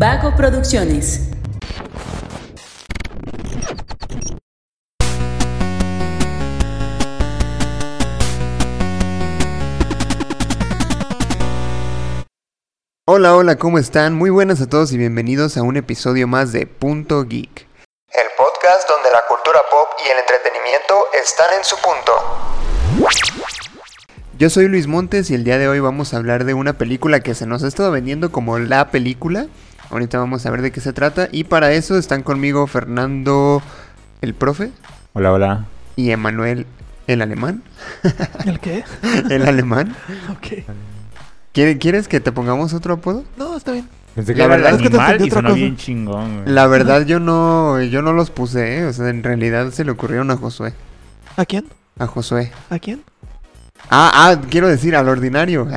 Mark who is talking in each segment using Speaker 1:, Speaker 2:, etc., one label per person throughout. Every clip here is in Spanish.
Speaker 1: Vago Producciones.
Speaker 2: Hola, hola, ¿cómo están? Muy buenas a todos y bienvenidos a un episodio más de Punto Geek. El podcast donde la cultura pop y el entretenimiento están en su punto. Yo soy Luis Montes y el día de hoy vamos a hablar de una película que se nos ha estado vendiendo como la película. Ahorita vamos a ver de qué se trata y para eso están conmigo Fernando el profe
Speaker 3: Hola, hola.
Speaker 2: y Emanuel el alemán.
Speaker 4: ¿El qué?
Speaker 2: El alemán.
Speaker 4: Ok.
Speaker 2: ¿Quiere- ¿Quieres que te pongamos otro apodo?
Speaker 4: No, está bien.
Speaker 3: Pensé que
Speaker 2: La verdad
Speaker 4: es que te
Speaker 3: y sonó bien chingón, güey.
Speaker 2: La verdad yo no, yo no los puse, ¿eh? o sea, en realidad se le ocurrieron a Josué.
Speaker 4: ¿A quién?
Speaker 2: A Josué.
Speaker 4: ¿A quién?
Speaker 2: Ah, ah, quiero decir al ordinario.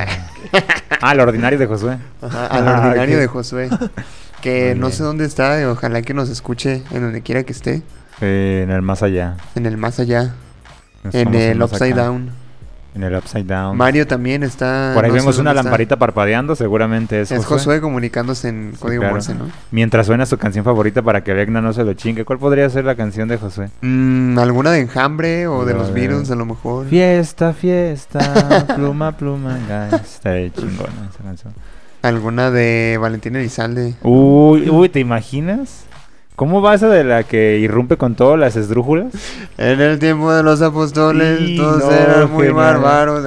Speaker 3: Ah, el ordinario de Josué.
Speaker 2: Ajá, al
Speaker 3: Ah,
Speaker 2: ordinario de Josué. Que no sé dónde está, y ojalá que nos escuche en donde quiera que esté.
Speaker 3: Eh, en el más allá.
Speaker 2: En el más allá.
Speaker 3: Nos
Speaker 2: En el upside
Speaker 3: acá.
Speaker 2: down.
Speaker 3: En el upside down.
Speaker 2: Mario también está.
Speaker 3: Por ahí
Speaker 2: no
Speaker 3: vemos una
Speaker 2: dónde está.
Speaker 3: lamparita parpadeando, seguramente es,
Speaker 2: Es Josué comunicándose en
Speaker 3: Sí,
Speaker 2: código
Speaker 3: claro.
Speaker 2: Morse, ¿no?
Speaker 3: Mientras suena su canción favorita para que Vecna no se lo chingue. ¿Cuál podría ser la canción de Josué?
Speaker 2: Mm, ¿Alguna de enjambre o de
Speaker 3: A
Speaker 2: los
Speaker 3: ver.
Speaker 2: Beatles a lo mejor?
Speaker 3: Fiesta, fiesta, pluma, pluma. Está chingona esa canción.
Speaker 2: ¿Alguna de Valentina Elizalde?
Speaker 3: Uy, uy, ¿te imaginas? ¿Cómo va esa de la que irrumpe con todas las esdrújulas?
Speaker 2: En el tiempo de los apóstoles,
Speaker 3: Sí,
Speaker 2: todos
Speaker 3: no,
Speaker 2: eran muy bárbaros.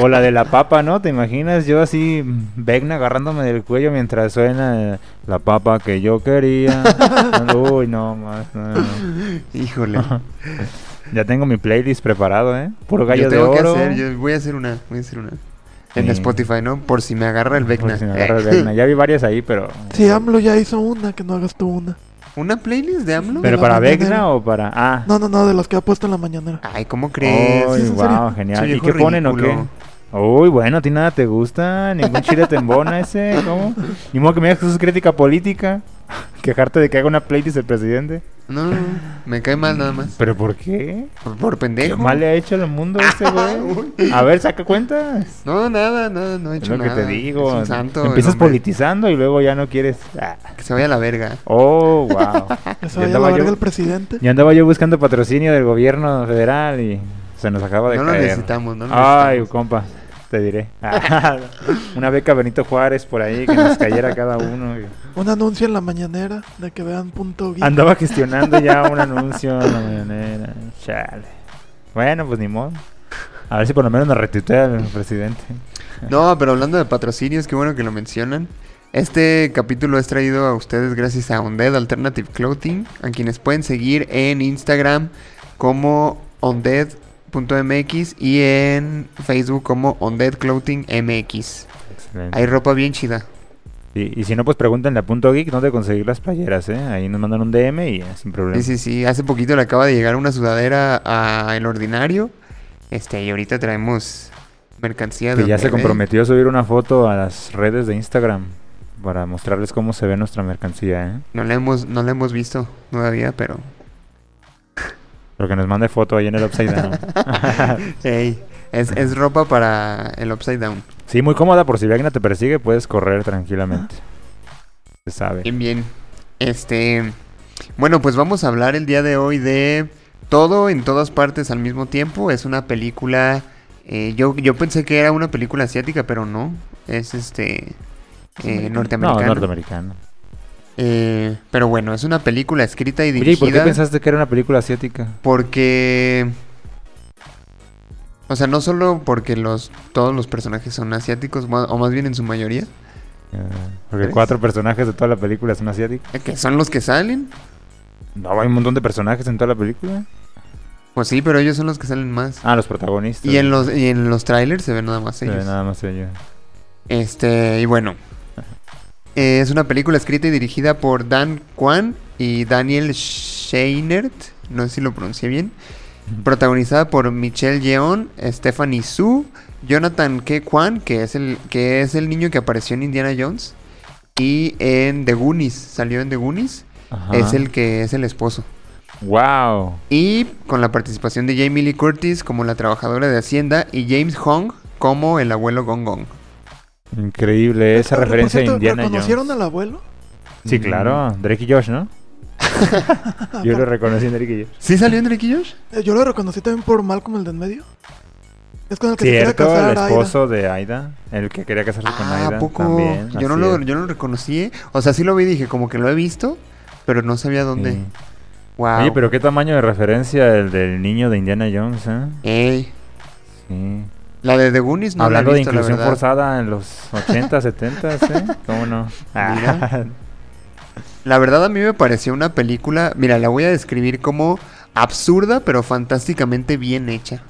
Speaker 3: O la de la papa, ¿no? ¿Te imaginas? Yo así, Vecna agarrándome del cuello mientras suena la papa que yo quería. Uy, no, más. no, no.
Speaker 2: Híjole.
Speaker 3: Ya tengo mi playlist preparado, ¿eh? Puro gallo
Speaker 2: yo
Speaker 3: de
Speaker 2: tengo
Speaker 3: oro.
Speaker 2: que hacer, yo voy a hacer una, voy a hacer una. En
Speaker 3: Sí.
Speaker 2: Spotify, ¿no? Por si me agarra el
Speaker 3: Por
Speaker 2: Vecna.
Speaker 3: si me agarra el Vecna. Ya vi varias ahí, pero.
Speaker 4: Si AMLO ya hizo una, que no hagas tú una.
Speaker 2: ¿Una playlist de AMLO?
Speaker 3: ¿Pero para. Vecna o para.? Ah.
Speaker 4: No, no, no, de las que ha puesto en la mañanera.
Speaker 2: Ay, ¿cómo crees?
Speaker 3: Uy,
Speaker 4: ¿Sí es en serio?
Speaker 3: wow, genial. ¿Y qué ponen o qué? Uy, bueno, ¿a ti nada te gusta? ¿Ningún chile te embona ese? ¿Cómo? Ni modo que me digas que eso es crítica política. Quejarte de que haga una playlist el presidente.
Speaker 2: No, no, me cae mal nada más.
Speaker 3: ¿Pero por qué?
Speaker 2: Por, por
Speaker 3: ¿Qué
Speaker 2: pendejo.
Speaker 3: mal le ha hecho al mundo ese güey? A ver, saca cuentas.
Speaker 2: No, nada, nada, no he
Speaker 3: Es
Speaker 2: hecho
Speaker 3: lo que te digo.
Speaker 2: Es un santo. el
Speaker 3: Empiezas politizando y luego ya no quieres. Ah.
Speaker 2: Que se vaya a la verga.
Speaker 3: Oh, wow.
Speaker 4: Vaya a la verga
Speaker 3: yo-
Speaker 4: el presidente.
Speaker 3: Ya andaba yo buscando patrocinio del gobierno federal y se nos acaba de
Speaker 2: No lo
Speaker 3: caer.
Speaker 2: necesitamos, no lo
Speaker 3: Ay, compa, te diré. Una beca Benito Juárez por ahí que nos cayera cada uno. y-
Speaker 4: Un anuncio en la mañanera de que vean punto geek.
Speaker 3: Andaba gestionando ya un anuncio en la mañanera. Chale. Bueno, pues ni modo. A ver si por lo menos nos retuitea el presidente.
Speaker 2: No, pero hablando de patrocinios, qué bueno que lo mencionan. Este capítulo es traído a ustedes gracias a Undead Alternative Clothing, a quienes pueden seguir en Instagram como undead.mx y en Facebook como Undead Clothing MX.
Speaker 3: Excelente.
Speaker 2: Hay ropa bien chida.
Speaker 3: Y, y si no, pues pregúntenle a Punto Geek dónde conseguir las playeras, ¿eh? Ahí nos mandan un DM y sin problema.
Speaker 2: Sí, sí, sí. Hace poquito le acaba de llegar una sudadera a El Ordinario. Este, y ahorita traemos mercancía de
Speaker 3: Que ya se comprometió a subir una foto a las redes de Instagram para mostrarles cómo se ve nuestra mercancía, ¿eh?
Speaker 2: No la hemos, no la hemos visto todavía, pero.
Speaker 3: Pero que nos mande foto ahí en el Upside Down.
Speaker 2: Ey, es, es ropa para el upside down.
Speaker 3: sí, muy cómoda por si Vecna te persigue, puedes correr tranquilamente. Se sabe.
Speaker 2: Bien, bien. Este. Bueno, pues vamos a hablar el día de hoy de todo en todas partes al mismo tiempo. Es una película. eh, yo, yo pensé que era una película asiática, pero no. Es este. eh,
Speaker 3: No,
Speaker 2: norteamericana. Eh, pero bueno, es una película escrita y
Speaker 3: Oye, ¿y
Speaker 2: dirigida.
Speaker 3: por qué pensaste que era una película asiática?
Speaker 2: Porque. O sea, no solo porque los todos los personajes son asiáticos, o más bien en su mayoría,
Speaker 3: Eh, porque cuatro personajes de toda la película son asiáticos.
Speaker 2: eh, que son los que salen.
Speaker 3: No, hay un montón de personajes en toda la película.
Speaker 2: Pues sí, pero ellos son los que salen más.
Speaker 3: Ah, los protagonistas.
Speaker 2: Y en los, y en los trailers se ven nada más
Speaker 3: Se
Speaker 2: ellos.
Speaker 3: ve nada más ellos.
Speaker 2: Este, y bueno. Eh, es una película escrita y dirigida por Dan Kwan y Daniel Scheinert. No sé si lo pronuncié bien. Protagonizada por Michelle Yeon, Stephanie Su, Jonathan K. Kwan, que es el, que es el niño que apareció en Indiana Jones. Y en The Goonies, salió en The Goonies.
Speaker 3: Ajá.
Speaker 2: Es el que es el esposo.
Speaker 3: Wow.
Speaker 2: Y con la participación de Jamie Lee Curtis como la trabajadora de Hacienda y James Hong como el abuelo Gong Gong.
Speaker 3: Increíble esa referencia a
Speaker 4: cierto,
Speaker 3: Indiana Jones.
Speaker 4: ¿Reconocieron al abuelo?
Speaker 3: Sí, claro. Drake y Josh, ¿no? Yo lo reconocí en Drake y Josh.
Speaker 2: ¿Sí salió en Drake y Josh?
Speaker 4: Eh, Yo lo reconocí también por Malcolm el de en medio. Es con el que se quiere
Speaker 3: Cierto,
Speaker 4: casar
Speaker 3: el
Speaker 4: Aida.
Speaker 3: esposo de Aida. El que quería casarse con
Speaker 2: Ah,
Speaker 3: Aida.
Speaker 2: ¿a poco?
Speaker 3: También,
Speaker 2: yo, no
Speaker 3: así
Speaker 2: lo,
Speaker 3: es.
Speaker 2: yo no lo reconocí. ¿eh? O sea, sí lo vi y dije, como que lo he visto, pero no sabía dónde.
Speaker 3: Sí.
Speaker 2: Wow.
Speaker 3: Oye, pero qué tamaño de referencia el del niño de Indiana Jones, ¿eh?
Speaker 2: Ey,
Speaker 3: Sí.
Speaker 2: La de The Goonies no
Speaker 3: Hablando
Speaker 2: la he
Speaker 3: de
Speaker 2: visto,
Speaker 3: inclusión forzada en los 80, 70, ¿sí? ¿Cómo no?
Speaker 2: Mira. La verdad a mí me pareció una película, mira, la voy a describir como absurda, pero fantásticamente bien hecha.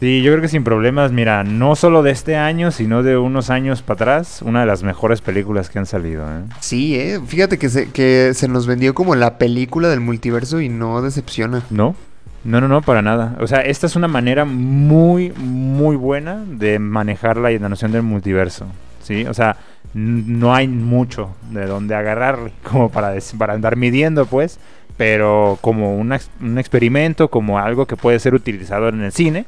Speaker 3: Sí, yo creo que sin problemas, mira, no solo de este año, sino de unos años para atrás, una de las mejores películas que han salido, ¿eh?
Speaker 2: Sí, eh, fíjate que se, que se nos vendió como la película del multiverso y no decepciona.
Speaker 3: ¿No? No, no, no, para nada. O sea, esta es una manera muy, muy buena de manejar la, la noción del multiverso, ¿sí? O sea, no hay mucho de dónde agarrarle, como para, para andar midiendo, pues, pero como un experimento, como algo que puede ser utilizado en el cine,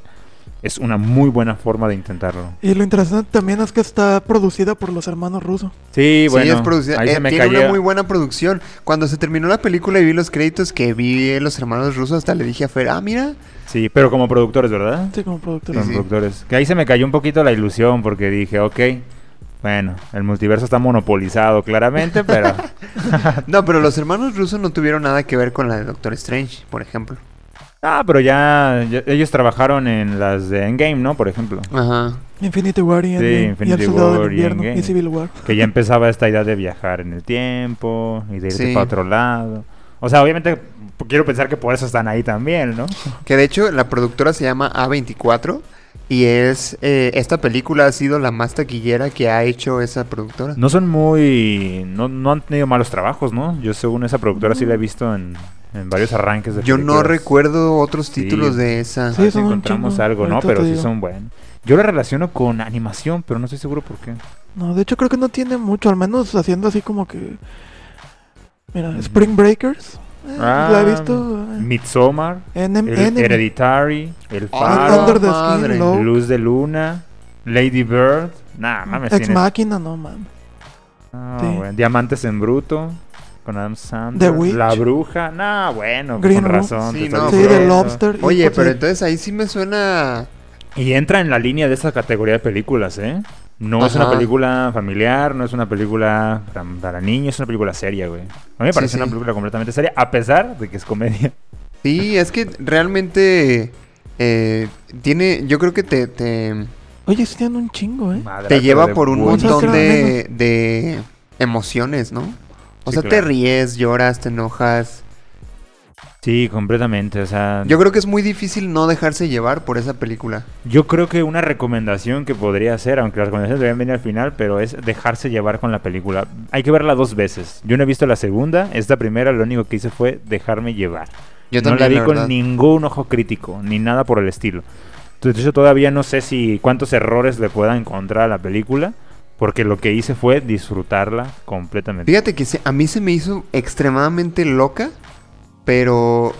Speaker 3: es una muy buena forma de intentarlo.
Speaker 4: Y lo interesante también es que está producida por los hermanos rusos.
Speaker 3: Sí, bueno,
Speaker 2: sí, es producida.
Speaker 3: ahí
Speaker 2: eh,
Speaker 3: se me
Speaker 2: tiene
Speaker 3: cayó.
Speaker 2: una muy buena producción. Cuando se terminó la película y vi los créditos que vi en los hermanos rusos, hasta le dije a Fer, ah, mira.
Speaker 3: Sí, pero como productores, ¿verdad?
Speaker 4: Sí, como productor.
Speaker 2: Sí,
Speaker 3: Como
Speaker 2: sí.
Speaker 3: productores. Que ahí se me cayó un poquito la ilusión porque dije, ok, bueno, el multiverso está monopolizado claramente, pero...
Speaker 2: No, pero los hermanos rusos no tuvieron nada que ver con la de Doctor Strange, por ejemplo.
Speaker 3: Ah, pero ya, ya- ellos trabajaron en las de Endgame, ¿no? Por ejemplo.
Speaker 2: Ajá.
Speaker 4: Infinity War y,
Speaker 3: Sí,
Speaker 4: Endgame,
Speaker 3: Infinity
Speaker 4: El Soldado
Speaker 3: War
Speaker 4: del
Speaker 3: y
Speaker 4: Invierno y
Speaker 3: Endgame.
Speaker 4: Civil War.
Speaker 3: Que ya empezaba esta idea de viajar en el tiempo y de irte
Speaker 2: Sí.
Speaker 3: para otro lado. O sea, obviamente quiero pensar que por eso están ahí también, ¿no?
Speaker 2: Que de hecho la productora se llama A24 y es eh, esta película ha sido la más taquillera que ha hecho esa productora.
Speaker 3: No son muy... No, no han tenido malos trabajos, ¿no? Yo según esa productora sí la he visto en, en varios arranques de
Speaker 2: Yo no recuerdo otros
Speaker 3: Sí.
Speaker 2: títulos de esa.
Speaker 4: Sí,
Speaker 3: si encontramos
Speaker 4: chingo.
Speaker 3: algo, ¿no?
Speaker 4: Ahorita
Speaker 3: Pero sí
Speaker 4: digo.
Speaker 3: son buenos. Yo la relaciono con animación, pero no estoy seguro por qué.
Speaker 4: No, de hecho creo que no tiene mucho, al menos haciendo así como que... Mira. Spring Breakers. eh,
Speaker 3: Ah,
Speaker 4: la he visto. eh,
Speaker 3: Midsommar,
Speaker 4: Enem-
Speaker 3: el. Hereditary, El
Speaker 2: Ah,
Speaker 3: Faro,
Speaker 4: Under the Skin.
Speaker 3: Luz de Luna, Lady Bird. Nah, mames.
Speaker 4: Ex Máquina, no mames.
Speaker 3: Ah,
Speaker 4: Sí.
Speaker 3: bueno. Diamantes en Bruto. Con Adam Sandler.
Speaker 4: The Witch.
Speaker 3: La Bruja. Nah, bueno,
Speaker 4: Green
Speaker 3: con
Speaker 4: Room.
Speaker 3: razón.
Speaker 2: Sí,
Speaker 3: estoy
Speaker 2: no,
Speaker 4: Sí. Lobster.
Speaker 2: Oye,
Speaker 4: por
Speaker 2: pero entonces ahí sí me suena...
Speaker 3: Y entra en la línea de esa categoría de películas, ¿eh? No es una película familiar, no es una película para, para niños, es una película seria, güey. A mí me parece
Speaker 2: sí.
Speaker 3: una película completamente seria, a pesar de que es comedia.
Speaker 2: Sí, es que realmente eh, tiene... Yo creo que te... te...
Speaker 4: Oye, sí tienen un chingo, ¿eh?
Speaker 2: Te lleva por un montón de emociones, ¿no? O
Speaker 3: Sí,
Speaker 2: sea, te ríes, lloras, te enojas.
Speaker 3: Sí, completamente. O sea,
Speaker 2: Yo creo que es muy difícil no dejarse llevar por esa película.
Speaker 3: Yo creo que una recomendación que podría hacer, aunque las recomendaciones deberían venir al final, pero es dejarse llevar con la película. Hay que verla dos veces. Yo no he visto la segunda, esta primera lo único que hice fue dejarme llevar.
Speaker 2: Yo
Speaker 3: no
Speaker 2: también,
Speaker 3: la vi
Speaker 2: la
Speaker 3: con ningún ojo crítico, ni nada por el estilo. Entonces yo todavía no sé si cuántos errores le pueda encontrar a la película, porque lo que hice fue disfrutarla completamente.
Speaker 2: Fíjate que se- a mí se me hizo extremadamente loca, pero,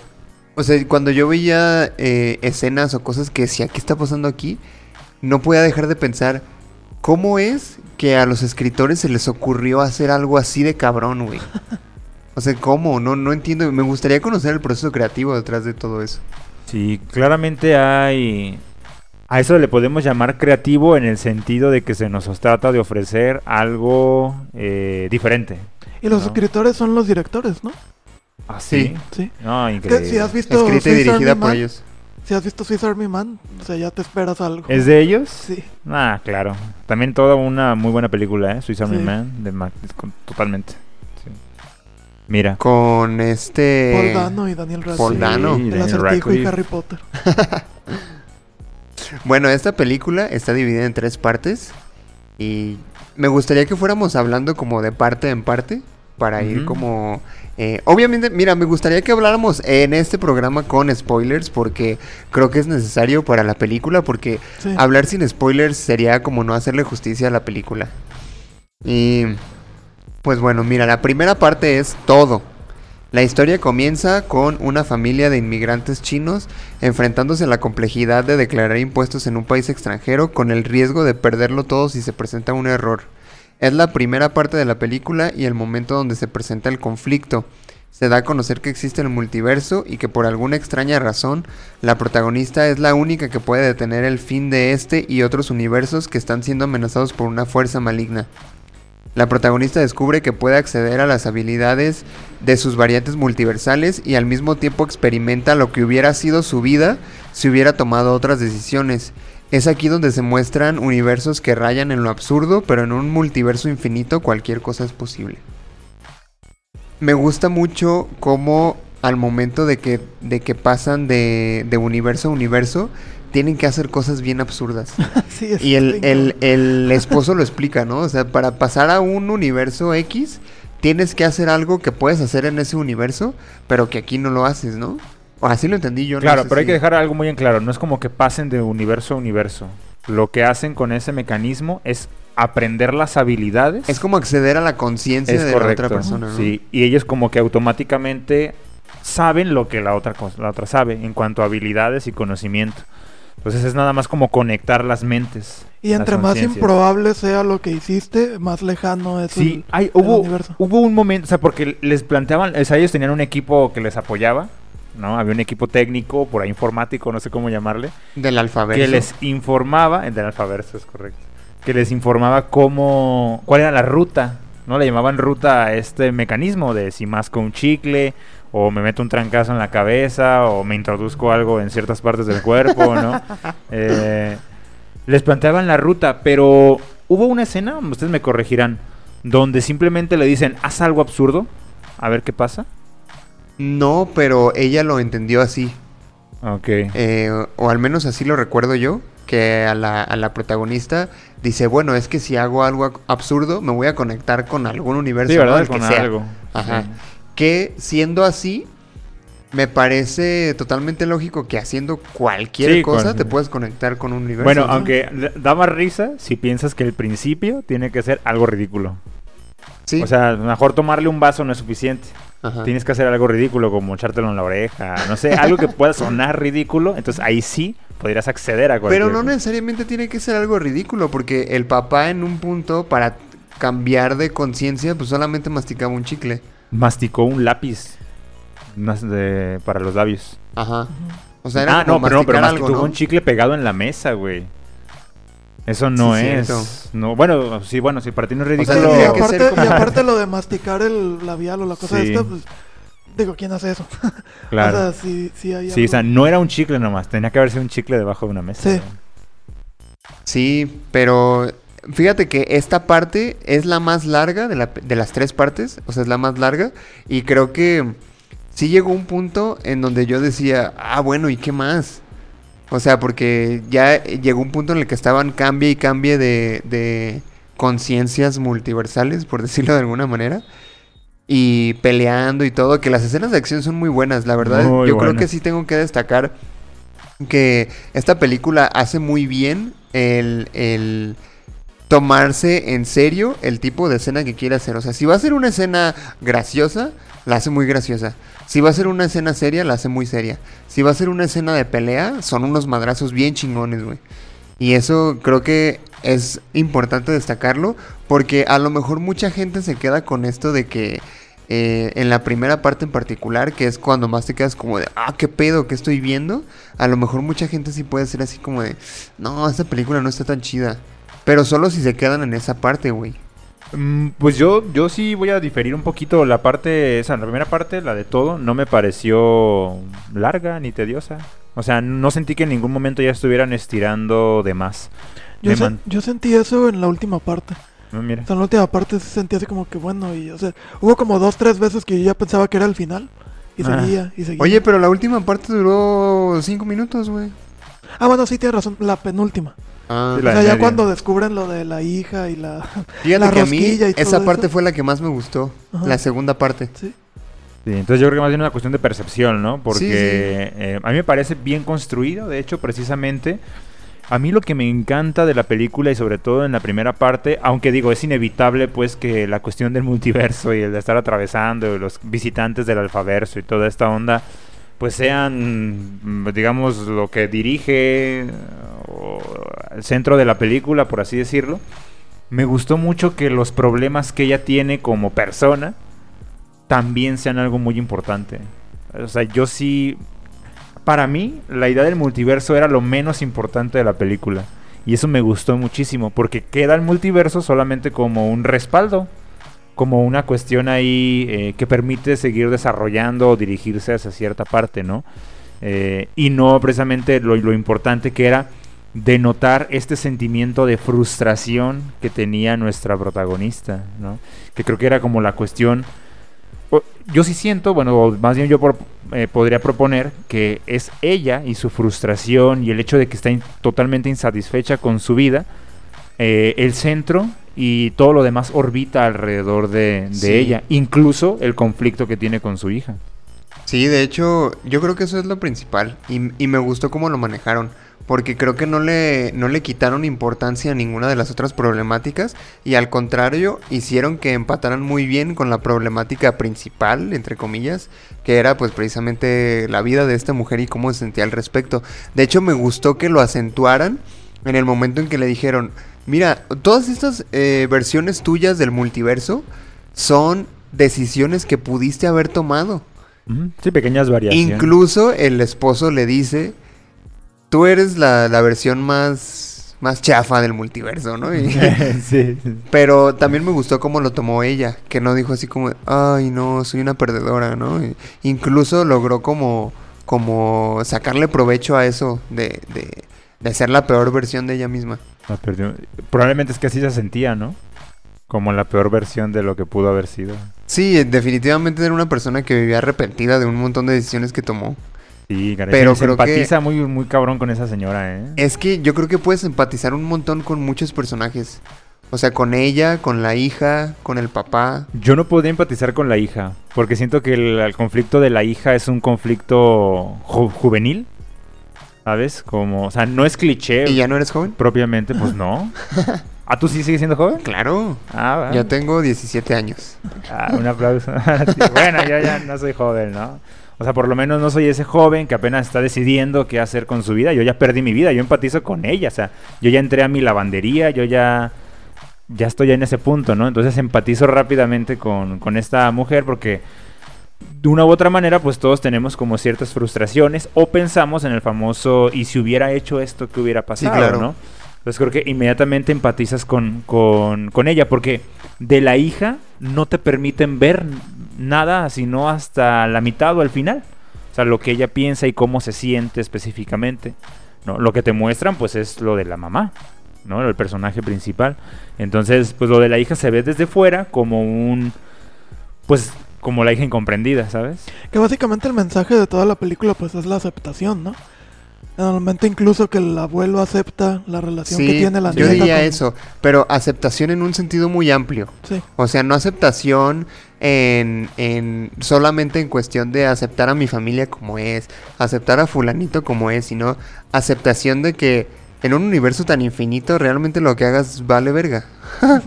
Speaker 2: o sea, cuando yo veía eh, escenas o cosas que decía, ¿qué está pasando aquí? No podía dejar de pensar, ¿cómo es que a los escritores se les ocurrió hacer algo así de cabrón, güey? O sea, ¿cómo? No, no entiendo. Me gustaría conocer el proceso creativo detrás de todo eso.
Speaker 3: Sí, claramente hay... A eso le podemos llamar creativo en el sentido de que se nos trata de ofrecer algo eh, diferente.
Speaker 4: Y los
Speaker 3: No.
Speaker 4: escritores son los directores, ¿no?
Speaker 3: ¿Ah,
Speaker 2: sí?
Speaker 4: Sí.
Speaker 3: No, increíble.
Speaker 4: si has visto
Speaker 2: Escrita y dirigida
Speaker 4: Army
Speaker 2: por
Speaker 4: Man,
Speaker 2: ellos.
Speaker 4: Si has visto Swiss Army Man, o sea, ya te esperas algo.
Speaker 3: ¿Es de ellos?
Speaker 4: Sí.
Speaker 3: Ah, claro. También toda una muy buena película, ¿eh? Swiss Army
Speaker 4: Sí.
Speaker 3: Man, de Mac- con- totalmente. Sí. Mira.
Speaker 2: Con este...
Speaker 4: Paul Dano y Daniel Radcliffe.
Speaker 2: Paul Dano.
Speaker 3: Sí,
Speaker 4: El
Speaker 3: Daniel
Speaker 4: acertijo y
Speaker 3: Radcliffe.
Speaker 4: Harry Potter.
Speaker 2: Bueno, esta película está dividida en tres partes y me gustaría que fuéramos hablando como de parte en parte para ir como... eh, obviamente, mira, me gustaría que habláramos en este programa con spoilers porque creo que es necesario para la película porque
Speaker 4: Sí.
Speaker 2: hablar sin spoilers sería como no hacerle justicia a la película. Y pues bueno, mira, la primera parte es todo. La historia comienza con una familia de inmigrantes chinos enfrentándose a la complejidad de declarar impuestos en un país extranjero con el riesgo de perderlo todo si se presenta un error. Es la primera parte de la película y el momento donde se presenta el conflicto. Se da a conocer que existe el multiverso y que por alguna extraña razón la protagonista es la única que puede detener el fin de este y otros universos que están siendo amenazados por una fuerza maligna. La protagonista descubre que puede acceder a las habilidades de sus variantes multiversales y al mismo tiempo experimenta lo que hubiera sido su vida si hubiera tomado otras decisiones. Es aquí donde se muestran universos que rayan en lo absurdo, pero en un multiverso infinito cualquier cosa es posible. Me gusta mucho cómo al momento de que, de que pasan de, de universo a universo, tienen que hacer cosas bien absurdas.
Speaker 4: Sí, es
Speaker 2: Y el, el, el esposo lo explica, ¿no? O sea, para pasar a un universo X, tienes que hacer algo que puedes hacer en ese universo, pero que aquí no lo haces, ¿no? O así lo entendí yo. no
Speaker 3: Claro,
Speaker 2: sé
Speaker 3: pero hay que dejar algo muy en claro. No es como que pasen de universo a universo. Lo que hacen con ese mecanismo es aprender las habilidades.
Speaker 2: Es como acceder a la conciencia de
Speaker 3: correcto.
Speaker 2: la otra persona, ¿no?
Speaker 3: Sí, y ellos como que automáticamente saben lo que la otra cosa, la otra sabe en cuanto a habilidades y conocimiento. Entonces es nada más como conectar las mentes.
Speaker 4: Y entre más improbable sea lo que hiciste, más lejano es
Speaker 3: Sí,
Speaker 4: el,
Speaker 3: hay,
Speaker 4: el
Speaker 3: hubo,
Speaker 4: universo.
Speaker 3: hubo un momento, o sea, porque les planteaban, o sea, ellos tenían un equipo que les apoyaba, ¿no? Había un equipo técnico, por ahí informático, no sé cómo llamarle,
Speaker 2: Del alfabeto.
Speaker 3: que les informaba, el del alfabeto es correcto, que les informaba cómo, cuál era la ruta, ¿no? Le llamaban ruta a este mecanismo de si masco un chicle, o me meto un trancazo en la cabeza, o me introduzco algo en ciertas partes del cuerpo, ¿no? Eh, les planteaban la ruta, pero hubo una escena, ustedes me corregirán, donde simplemente le dicen, haz algo absurdo, a ver qué pasa.
Speaker 2: No, pero ella lo entendió así.
Speaker 3: Ok.
Speaker 2: eh, o al menos así lo recuerdo yo. Que a la, a la protagonista dice, bueno, es que si hago algo absurdo, me voy a conectar con algún universo.
Speaker 3: ¿verdad?
Speaker 2: Que
Speaker 3: Con
Speaker 2: sea".
Speaker 3: algo.
Speaker 2: Ajá.
Speaker 3: Sí.
Speaker 2: Que siendo así, me parece totalmente lógico que haciendo cualquier
Speaker 3: Sí,
Speaker 2: cosa
Speaker 3: con-
Speaker 2: te puedes conectar con un universo.
Speaker 3: Bueno,
Speaker 2: ¿no?
Speaker 3: aunque da más risa si piensas que el principio tiene que ser algo ridículo.
Speaker 2: Sí.
Speaker 3: O sea, mejor tomarle un vaso no es suficiente.
Speaker 2: Ajá.
Speaker 3: Tienes que hacer algo ridículo, como echártelo en la oreja, no sé, algo que pueda sonar ridículo. Entonces ahí sí podrías acceder a cualquier
Speaker 2: Pero no necesariamente tiene que ser algo ridículo, porque el papá en un punto, para cambiar de conciencia, pues solamente masticaba un chicle.
Speaker 3: Masticó un lápiz de- para los labios.
Speaker 2: Ajá. O sea, era
Speaker 3: ah,
Speaker 2: como
Speaker 3: no, pero no, pero masticó
Speaker 2: algo, ¿no?
Speaker 3: un chicle pegado en la mesa, güey. Eso no
Speaker 2: Sí,
Speaker 3: es.
Speaker 2: cierto.
Speaker 3: No, bueno, sí, bueno, si para ti no es
Speaker 2: O sea,
Speaker 3: ridículo.
Speaker 4: y, aparte,
Speaker 2: ser como-
Speaker 4: y aparte lo de masticar el labial o la cosa
Speaker 3: Sí.
Speaker 4: esta, pues, digo, ¿quién hace eso?
Speaker 3: claro.
Speaker 4: O sea, sí, sí hay
Speaker 3: Sí, o sea, no era un chicle nomás, tenía que haber sido un chicle debajo de una mesa.
Speaker 4: Sí.
Speaker 2: Sí, pero fíjate que esta parte es la más larga de, la- de las tres partes, o sea, es la más larga, y creo que sí llegó un punto en donde yo decía, ah, bueno, ¿y qué más? O sea, porque ya llegó un punto en el que estaban cambie y cambie de, de conciencias multiversales, por decirlo de alguna manera. Y peleando y todo, que las escenas de acción son muy buenas, la verdad.
Speaker 3: Muy
Speaker 2: yo creo que sí tengo que destacar que esta película hace muy bien el, el tomarse en serio el tipo de escena que quiere hacer. O sea, si va a ser una escena graciosa, la hace muy graciosa. Si va a ser una escena seria, la hace muy seria. Si va a ser una escena de pelea, son unos madrazos bien chingones, güey. Y eso creo que es importante destacarlo porque a lo mejor mucha gente se queda con esto de que eh, en la primera parte en particular, que es cuando más te quedas como de, ah, qué pedo, qué estoy viendo, a lo mejor mucha gente sí puede ser así como de, no, esta película no está tan chida. Pero solo si se quedan en esa parte, güey.
Speaker 3: Mm, Pues yo, yo sí voy a diferir un poquito. La parte, esa, la primera parte, la de todo, no me pareció larga ni tediosa. O sea, no sentí que en ningún momento ya estuvieran estirando de más.
Speaker 4: Yo, se- sentí eso en la última parte.
Speaker 3: No, mira.
Speaker 4: O sea, en la última parte se sentía así como que bueno y, o sea, hubo como dos, tres veces que yo ya pensaba que era el final. Y
Speaker 3: Ah.
Speaker 4: seguía, y seguía.
Speaker 2: Oye, pero la última parte duró cinco minutos, güey.
Speaker 4: Ah, bueno, sí, tienes razón, la penúltima.
Speaker 2: Ah,
Speaker 3: Sí, la
Speaker 4: o sea,
Speaker 3: de
Speaker 4: ya cuando descubren lo de la hija y la...
Speaker 2: fíjate
Speaker 4: la
Speaker 2: que a mí
Speaker 4: rosquilla y todo
Speaker 2: esa parte
Speaker 4: eso.
Speaker 2: fue la que más me gustó.
Speaker 4: Ajá.
Speaker 2: La segunda parte.
Speaker 4: sí.
Speaker 3: Sí, entonces yo creo que más bien es una cuestión de percepción, ¿no? Porque
Speaker 2: Sí, sí.
Speaker 3: eh, a mí me parece bien construido, de hecho, precisamente. A mí lo que me encanta de la película y sobre todo en la primera parte, aunque digo, es inevitable pues que la cuestión del multiverso y el de estar atravesando y los visitantes del alfaverso y toda esta onda, pues sean, digamos, lo que dirige o el centro de la película, por así decirlo. me gustó mucho que los problemas que ella tiene como persona también sean algo muy importante. O sea, yo sí... Para mí, la idea del multiverso era lo menos importante de la película. Y eso me gustó muchísimo, porque queda el multiverso solamente como un respaldo, como una cuestión ahí eh, que permite seguir desarrollando o dirigirse hacia cierta parte, ¿no? Eh, y no precisamente lo, lo importante que era denotar este sentimiento de frustración que tenía nuestra protagonista, ¿no? Que creo que era como la cuestión yo sí siento, bueno, más bien yo eh, podría proponer que es ella y su frustración y el hecho de que está totalmente insatisfecha con su vida, eh, el centro y todo lo demás orbita alrededor de, ella, incluso el conflicto que tiene con su hija.
Speaker 2: Sí, de hecho, yo creo que eso es lo principal y, y me gustó cómo lo manejaron porque creo que no le, no le quitaron importancia a ninguna de las otras problemáticas y al contrario hicieron que empataran muy bien con la problemática principal, entre comillas, que era pues precisamente la vida de esta mujer y cómo se sentía al respecto. De hecho me gustó que lo acentuaran en el momento en que le dijeron, mira, todas estas eh, versiones tuyas del multiverso son decisiones que pudiste haber tomado.
Speaker 3: Sí, pequeñas variaciones.
Speaker 2: Incluso el esposo le dice tú eres la, versión más, más chafa del multiverso, ¿no? sí, Pero también me gustó cómo lo tomó ella, que no dijo así como, ay, no, soy una perdedora, ¿no? incluso logró como, como sacarle provecho a eso de, de, de ser la peor versión de ella misma.
Speaker 3: Probablemente es que así se sentía, ¿no? Como la peor versión de lo que pudo haber sido.
Speaker 2: Sí, definitivamente era una persona que vivía arrepentida de un montón de decisiones que tomó.
Speaker 3: Sí, pero se empatiza muy, muy cabrón con esa señora, ¿eh?
Speaker 2: Es que yo creo que puedes empatizar un montón con muchos personajes. O sea, con ella, con la hija, con el papá.
Speaker 3: Yo no podría empatizar con la hija, porque siento que el, conflicto de la hija es un conflicto juvenil. ¿Sabes? Como, o sea, no es cliché.
Speaker 2: ¿Y ya no eres joven?
Speaker 3: Propiamente, pues no. ¿Ah, tú sí sigues siendo joven?
Speaker 2: Claro. Ah, Ya tengo 17 años.
Speaker 3: Ah, un aplauso. bueno, yo ya no soy joven, ¿no? O sea, por lo menos no soy ese joven que apenas está decidiendo qué hacer con su vida. Yo ya perdí mi vida, yo empatizo con ella. O sea, yo ya entré a mi lavandería, yo ya, ya estoy en ese punto, ¿no? Entonces empatizo rápidamente con, con esta mujer porque de una u otra manera, pues todos tenemos como ciertas frustraciones o pensamos en el famoso, ¿y si hubiera hecho esto, qué hubiera pasado? Sí, claro. ¿no? Entonces creo que inmediatamente empatizas con, con, con ella porque de la hija no te permiten ver nada, sino hasta la mitad o al final. O sea, lo que ella piensa y cómo se siente específicamente. ¿no? Lo que te muestran, pues, es lo de la mamá, ¿no? El personaje principal. Entonces, pues, lo de la hija se ve desde fuera como un... Pues, como la hija incomprendida, ¿sabes?
Speaker 4: Que básicamente el mensaje de toda la película, pues, es la aceptación, ¿no? Normalmente incluso que el abuelo acepta la relación que tiene la
Speaker 2: nieta. Yo diría eso, pero aceptación en un sentido muy amplio. Sí. O sea, no aceptación en, en solamente en cuestión de aceptar a mi familia como es, aceptar a fulanito como es, sino aceptación de que en un universo tan infinito realmente lo que hagas vale verga.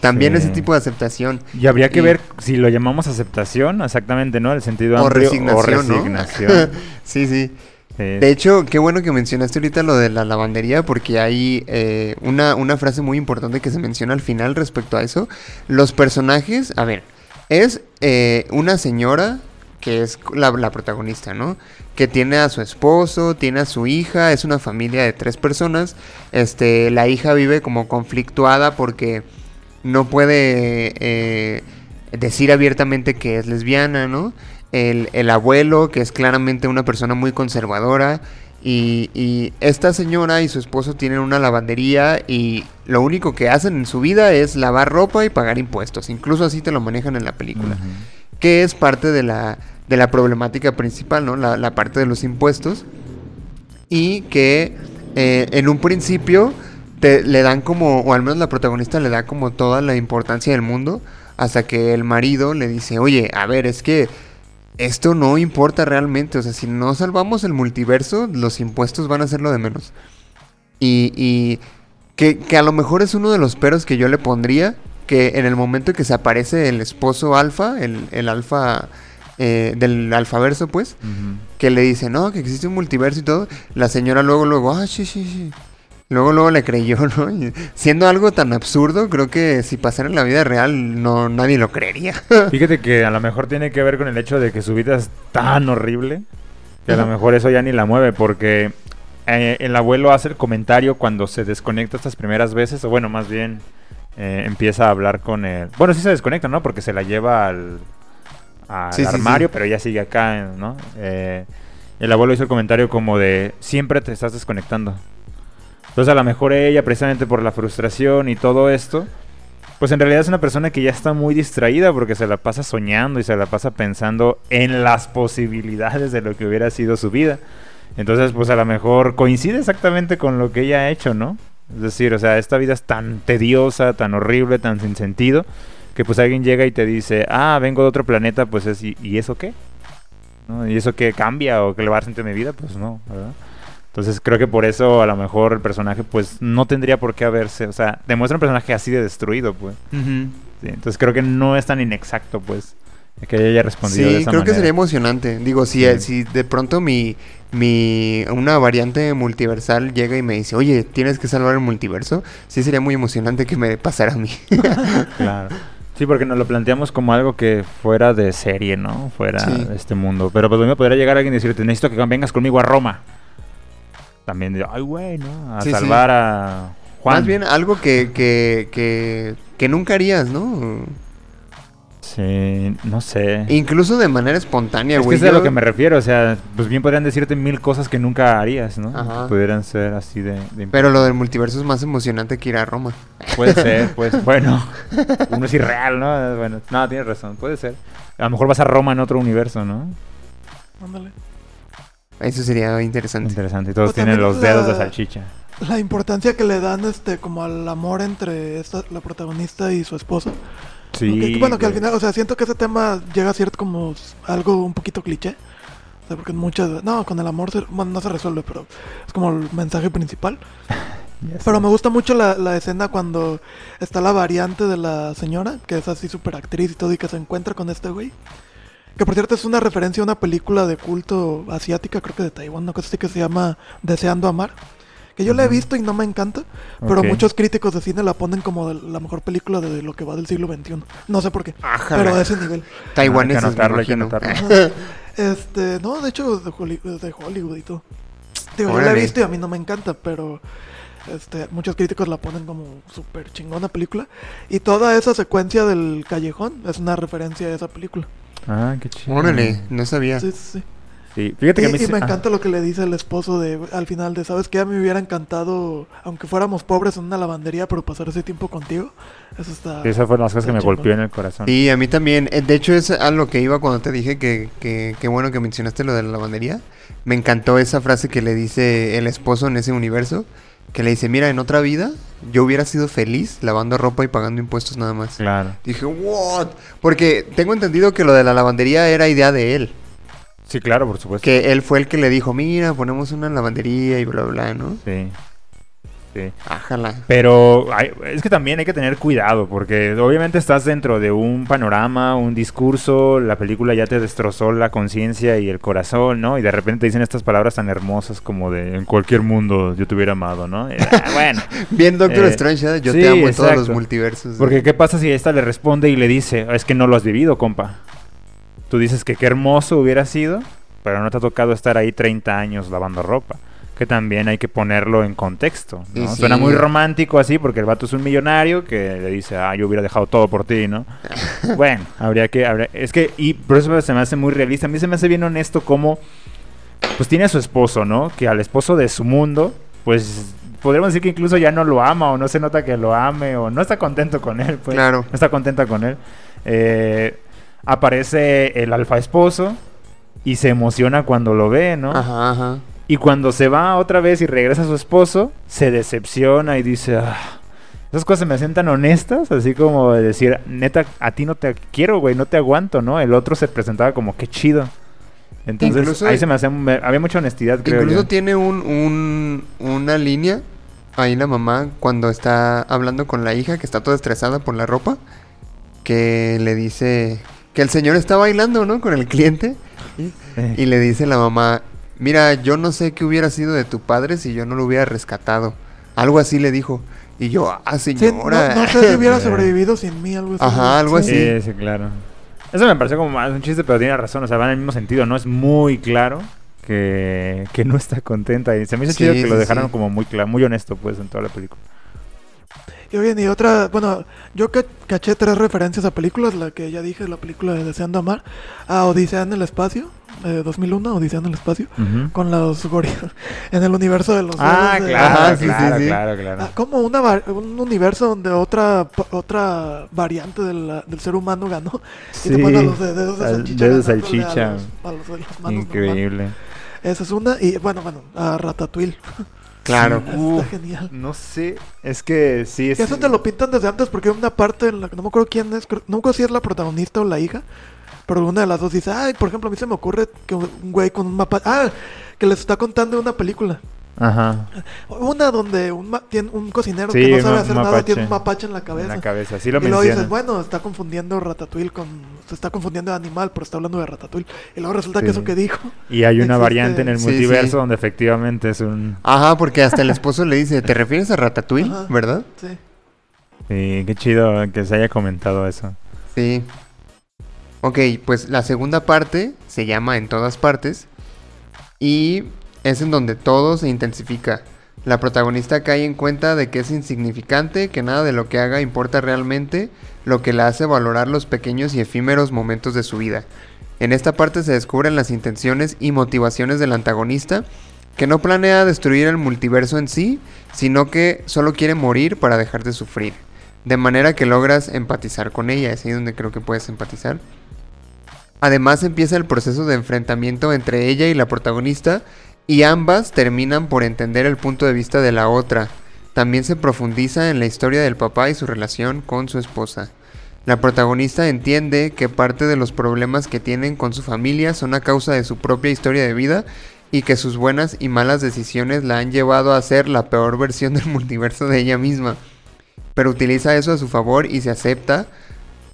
Speaker 2: También ese tipo de aceptación.
Speaker 3: Y habría que ver si lo llamamos aceptación, exactamente, ¿no? El sentido
Speaker 2: amplio resignación, o resignación. sí, sí. De hecho, qué bueno que mencionaste ahorita lo de la lavandería, porque hay eh, una, una frase muy importante que se menciona al final respecto a eso. Los personajes, a ver, es eh, una señora que es la, protagonista, ¿no? Que tiene a su esposo, tiene a su hija, es una familia de tres personas. Este, la hija vive como conflictuada porque no puede eh, decir abiertamente que es lesbiana, ¿no? el, abuelo, que es claramente una persona muy conservadora, y, esta señora y su esposo tienen una lavandería y lo único que hacen en su vida es lavar ropa y pagar impuestos. Incluso así te lo manejan en la película. Que es parte de la, de la problemática principal, ¿no? La, parte de los impuestos. Y que eh, en un principio te, le dan como, o al menos la protagonista le da como toda la importancia del mundo. Hasta que el marido le dice, oye, a ver, es que esto no importa realmente. O sea, si no salvamos el multiverso, los impuestos van a ser lo de menos. Y, y que, a lo mejor es uno de los peros que yo le pondría. Que en el momento que se aparece el esposo alfa, el, el alfa eh, del alfaverso, pues, que le dice, no, que existe un multiverso y todo, la señora luego, luego, ah, sí, sí, sí. Luego, luego le creyó, ¿no? Y siendo algo tan absurdo, creo que si pasara en la vida real, no nadie lo creería.
Speaker 3: Fíjate que a lo mejor tiene que ver con el hecho de que su vida es tan horrible que a lo mejor eso ya ni la mueve porque eh, el abuelo hace el comentario cuando se desconecta estas primeras veces, o bueno, más bien eh, empieza a hablar con él. Bueno, sí se desconecta, ¿no? Porque se la lleva al, al
Speaker 2: Sí, sí, sí.
Speaker 3: armario, pero ella sigue acá, ¿no? Eh, el abuelo hizo el comentario como de, siempre te estás desconectando. Entonces a lo mejor ella, precisamente por la frustración y todo esto, pues en realidad es una persona que ya está muy distraída porque se la pasa soñando y se la pasa pensando en las posibilidades de lo que hubiera sido su vida. Entonces, pues a lo mejor coincide exactamente con lo que ella ha hecho, ¿no? Es decir, o sea, esta vida es tan tediosa, tan horrible, tan sin sentido, que pues alguien llega y te dice, ah, vengo de otro planeta, pues es, ¿y, eso qué? ¿No? ¿Y eso qué cambia o qué le va a dar sentido a mi vida? Pues no, ¿verdad? Entonces creo que por eso a lo mejor el personaje pues no tendría por qué haberse, o sea, demuestra un personaje así de destruido, pues. Sí, entonces creo que no es tan inexacto, pues, que ella haya respondido de
Speaker 2: Sí,
Speaker 3: esa
Speaker 2: creo que sería emocionante. Digo, si,
Speaker 3: Sí.
Speaker 2: si de pronto mi, mi una variante multiversal llega y me dice, oye, tienes que salvar el multiverso, sí sería muy emocionante que me pasara a mí.
Speaker 3: Claro. Sí, porque nos lo planteamos como algo que fuera de serie, ¿no? Fuera
Speaker 2: Sí.
Speaker 3: de este mundo. Pero pues mismo podría llegar alguien y decirte, necesito que vengas conmigo a Roma. También de, ay, güey, ¿no? A
Speaker 2: Sí, sí.
Speaker 3: salvar a Juan.
Speaker 2: Más bien algo que, que, que, que nunca harías, ¿no?
Speaker 3: Sí, no sé.
Speaker 2: Incluso de manera espontánea,
Speaker 3: es que
Speaker 2: güey.
Speaker 3: es a lo que me refiero, o sea, pues bien podrían decirte mil cosas que nunca harías, ¿no?
Speaker 2: Ajá.
Speaker 3: Que pudieran ser así de... de
Speaker 2: Pero lo del multiverso es más emocionante que ir a Roma.
Speaker 3: Puede ser, pues, bueno, uno es irreal, ¿no? Bueno, no, tienes razón, puede ser. A lo mejor vas a Roma en otro universo, ¿no?
Speaker 4: Ándale.
Speaker 2: Eso sería interesante.
Speaker 3: Interesante, y todos
Speaker 4: O
Speaker 3: tienen los dedos de salchicha.
Speaker 4: La importancia que le dan este como al amor entre esta, la protagonista y su esposo.
Speaker 3: Sí.
Speaker 4: Que- bueno, que al final, o sea, siento que ese tema llega a ser como algo un poquito cliché. O sea, porque muchas... No, con el amor se- bueno, no se resuelve, pero es como el mensaje principal. Pero me gusta mucho la, la escena cuando está la variante de la señora, que es así súper actriz y todo, y que se encuentra con este güey. Que por cierto es una referencia a una película de culto asiática, creo que de Taiwán, una cosa así que se llama Deseando Amar. Que yo la he visto y no me encanta, pero muchos críticos de cine la ponen como de la mejor película de lo que va del siglo XXI. No sé por qué,
Speaker 2: Ájala.
Speaker 4: pero a ese nivel.
Speaker 2: Taiwaneses,
Speaker 3: Hay que anotarlo,
Speaker 2: me
Speaker 3: hay que
Speaker 2: imagino.
Speaker 3: anotarlo.
Speaker 4: Este, no, de hecho, de, Holly- de Hollywood y todo. Digo, yo la he visto y a mí no me encanta, pero este, muchos críticos la ponen como súper chingona película. Y toda esa secuencia del callejón es una referencia a esa película.
Speaker 3: Ah, qué chido.
Speaker 2: Órale, no sabía.
Speaker 4: Sí, sí, sí.
Speaker 3: Sí, fíjate
Speaker 4: Y,
Speaker 3: que a mí
Speaker 4: y
Speaker 3: se-
Speaker 4: me
Speaker 3: ah,
Speaker 4: encanta lo que le dice el esposo de al final de, ¿sabes qué? A mí me hubiera encantado, aunque fuéramos pobres en una lavandería, pero pasar ese tiempo contigo. Eso está...
Speaker 3: sí, Esas fueron las cosas que me golpeó en el corazón.
Speaker 2: Sí, a mí también. Eh, De hecho, es a lo que iba cuando te dije que, que, que bueno que mencionaste lo de la lavandería. Me encantó esa frase que le dice el esposo en ese universo. Que le dice, mira, en otra vida yo hubiera sido feliz lavando ropa y pagando impuestos nada más.
Speaker 3: Claro.
Speaker 2: Dije, what? Porque tengo entendido que lo de la lavandería era idea de él.
Speaker 3: Sí, claro, por supuesto.
Speaker 2: Que él fue el que le dijo, mira, ponemos una lavandería y bla, bla, ¿no?
Speaker 3: Sí.
Speaker 2: Ájala.
Speaker 3: Pero hay- es que también hay que tener cuidado, porque obviamente estás dentro de un panorama, un discurso, la película ya te destrozó la conciencia y el corazón, ¿no? Y de repente te dicen estas palabras tan hermosas como de en cualquier mundo yo te hubiera amado, ¿no? Ah, bueno,
Speaker 2: Bien, Doctor
Speaker 3: Eh,
Speaker 2: Strange, ¿eh? yo
Speaker 3: sí,
Speaker 2: te amo en todos los multiversos.
Speaker 3: porque ¿qué pasa si esta le responde y le dice, es que no lo has vivido, compa? Tú dices que qué hermoso hubiera sido, pero no te ha tocado estar ahí 30 años lavando ropa. Que también hay que ponerlo en contexto, ¿no?
Speaker 2: sí.
Speaker 3: Suena muy romántico así porque el vato es un millonario que le dice, ah, yo hubiera dejado todo por ti, ¿no? bueno, habría que, habría- es que, y por eso se me hace muy realista. A mí se me hace bien honesto como, pues tiene a su esposo, ¿no? Que al esposo de su mundo, pues podríamos decir que incluso ya no lo ama o no se nota que lo ame o no está contento con él, pues.
Speaker 2: Claro.
Speaker 3: No está contenta con él. Eh, aparece el alfa esposo y se emociona cuando lo ve, ¿no?
Speaker 2: Ajá, ajá.
Speaker 3: Y cuando se va otra vez y regresa a su esposo, se decepciona y dice, "Ah". esas cosas me hacen tan honestas, así como de decir, neta, a ti no te quiero, güey, no te aguanto, ¿no? El otro se presentaba como, qué chido. Entonces,
Speaker 2: Incluso-
Speaker 3: ahí se me hace, me- había mucha honestidad, creo
Speaker 2: Incluso
Speaker 3: yo.
Speaker 2: tiene un, un- una línea ahí la mamá cuando está hablando con la hija que está toda estresada por la ropa que le dice que el señor está bailando, ¿no? Con el cliente y le dice la mamá, mira, yo no sé qué hubiera sido de tu padre si yo no lo hubiera rescatado. Algo así le dijo. Y yo, ah,
Speaker 4: Sí, no,
Speaker 2: señora.
Speaker 4: no sé si hubiera sobrevivido sin mí, algo así.
Speaker 2: Ajá, algo así.
Speaker 3: Sí, sí, claro. Eso me pareció como más un chiste, pero tiene razón. O sea, va en el mismo sentido. No es muy claro que, que no está contenta. Y se me hizo
Speaker 2: Sí,
Speaker 3: chido que lo dejaron
Speaker 2: sí.
Speaker 3: como muy claro, muy honesto, pues, en toda la película.
Speaker 4: Y bien, y otra, bueno, yo ca- caché tres referencias a películas, la que ya dije, la película de Deseando Amar, a Odisea en el Espacio, eh, 2001, Odisea en el Espacio, con los gorilas, en el universo de los
Speaker 3: Ah,
Speaker 4: dedos de-
Speaker 3: claro,
Speaker 2: Ajá, sí,
Speaker 3: claro,
Speaker 2: sí, sí.
Speaker 3: claro, claro.
Speaker 4: Ah, como una un universo donde otra otra variante de la- del ser humano ganó y te
Speaker 3: Sí,
Speaker 4: ponen los de- dedos de
Speaker 3: al-
Speaker 4: salchicha
Speaker 3: dedos de
Speaker 4: ganándole a
Speaker 3: salchicha.
Speaker 4: los- a los de las manos
Speaker 3: Increíble.
Speaker 4: normales. esa es una y bueno bueno a Ratatouille
Speaker 2: Claro.
Speaker 4: Está
Speaker 3: Uh,
Speaker 4: genial
Speaker 3: no sé, es que sí es...
Speaker 4: que eso te lo pintan desde antes porque hay una parte en la que no me acuerdo quién es no me acuerdo si es la protagonista o la hija pero una de las dos dice ay por ejemplo a mí se me ocurre que un güey con un mapa ah que les está contando una película
Speaker 3: Ajá,
Speaker 4: una donde un, ma- tiene un cocinero
Speaker 3: Sí,
Speaker 4: que no sabe hacer nada tiene un
Speaker 3: mapache.
Speaker 4: en la
Speaker 3: en
Speaker 4: cabeza
Speaker 3: la cabeza, sí lo
Speaker 4: y luego dices, bueno, está confundiendo Ratatouille con... Se está confundiendo de animal, pero está hablando de Ratatouille. Y luego resulta que
Speaker 3: Sí.
Speaker 4: eso que dijo...
Speaker 3: Y hay una
Speaker 4: existe-
Speaker 3: variante en el
Speaker 2: Sí,
Speaker 3: multiverso
Speaker 2: sí.
Speaker 3: donde efectivamente es un...
Speaker 2: Ajá, porque hasta el esposo le dice, ¿te refieres a Ratatouille?
Speaker 4: Ajá.
Speaker 2: ¿Verdad?
Speaker 4: Sí.
Speaker 3: Sí, qué chido que se haya comentado eso.
Speaker 2: Sí. Ok, pues la segunda parte se llama En todas partes y es en donde todo se intensifica. La protagonista cae en cuenta de que es insignificante, que nada de lo que haga importa realmente, lo que la hace valorar los pequeños y efímeros momentos de su vida. En esta parte se descubren las intenciones y motivaciones del antagonista, que no planea destruir el multiverso en sí, sino que solo quiere morir para dejar de sufrir. De manera que logras empatizar con ella, es ahí donde creo que puedes empatizar. Además empieza el proceso de enfrentamiento entre ella y la protagonista y ambas terminan por entender el punto de vista de la otra. También se profundiza en la historia del papá y su relación con su esposa. La protagonista entiende que parte de los problemas que tienen con su familia son a causa de su propia historia de vida y que sus buenas y malas decisiones la han llevado a ser la peor versión del multiverso de ella misma. Pero utiliza eso a su favor y se acepta,